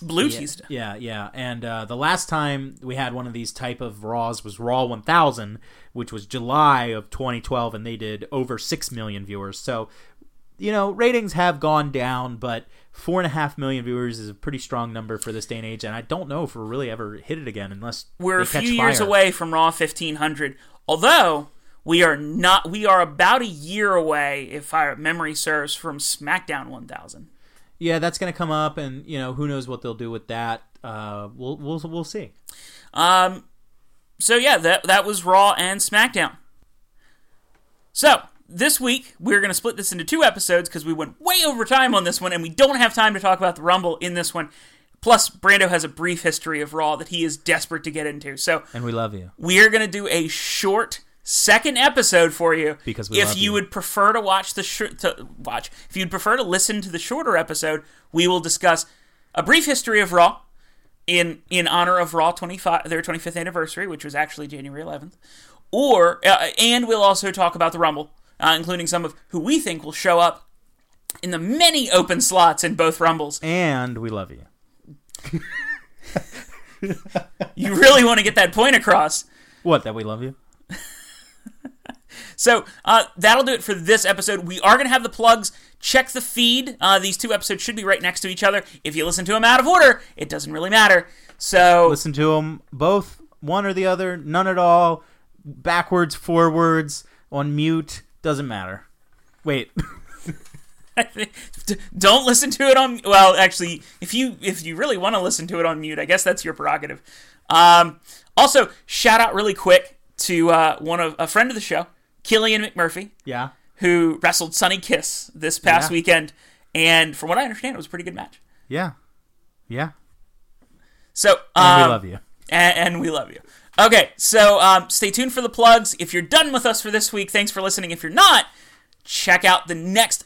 Bluetista. yeah, yeah. And uh, the last time we had one of these type of Raws was Raw 1000, which was July of 2012, and they did over 6 million viewers. So, you know, ratings have gone down, but 4.5 million viewers is a pretty strong number for this day and age, and I don't know if we'll really ever hit it again unless We're a few years fire. away from Raw 1500. Although we are not, we are about a year away, if our memory serves, from SmackDown 1000. Yeah, that's going to come up, and, you know, who knows what they'll do with that. Uh, we'll, we'll, we'll see. Um, so yeah, that that was Raw and SmackDown. So this week we're going to split this into two episodes because we went way over time on this one, and we don't have time to talk about the Rumble in this one. Plus, Brando has a brief history of Raw that he is desperate to get into. So And we love you. we are going to do a short second episode for you Because we if love you, you. would prefer to watch the sh- to watch if you'd prefer to listen to the shorter episode we will discuss a brief history of raw in in honor of raw 25 their 25th anniversary which was actually january 11th or uh, and we'll also talk about the rumble uh, including some of who we think will show up in the many open slots in both rumbles And we love you. you really want to get that point across What, that we love you? So uh, that'll do it for this episode. We are going to have the plugs. Check the feed. Uh, these two episodes should be right next to each other. If you listen to them out of order, it doesn't really matter. So listen to them both one or the other none at all backwards forwards on mute doesn't matter wait don't listen to it on. Well, actually, if you if you really want to listen to it on mute, I guess that's your prerogative. Um, also, shout out really quick to uh, one of a friend of the show, Killian McMurphy, yeah who wrestled Sonny Kiss this past Yeah. weekend, and from what I understand, it was a pretty good match. yeah yeah So and um, we love you and, and we love you. Okay, so um, stay tuned for the plugs. If you're done with us for this week, thanks for listening. If you're not, check out the next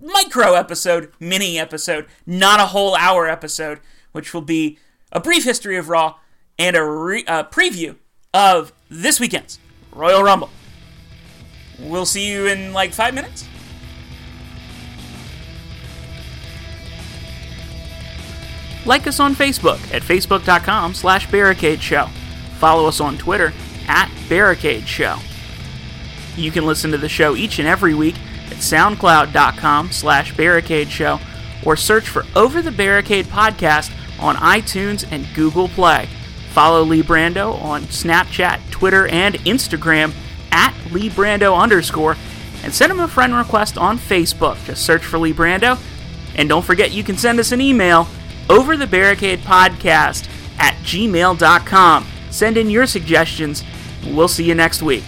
micro episode, mini episode, not a whole hour episode, which will be a brief history of Raw and a, re- a preview of this weekend's Royal Rumble. We'll see you in like five minutes. Like us on Facebook at facebook.com slash barricade show. Follow us on Twitter at barricade show. You can listen to the show each and every week at soundcloud.com slash barricade show or search for Over the Barricade podcast on iTunes and Google Play. Follow Lee Brando on Snapchat, Twitter, and Instagram at Lee Brando underscore and send him a friend request on Facebook. Just search for Lee Brando. And don't forget you can send us an email over the barricade podcast at gmail.com. Send in your suggestions. We'll see you next week.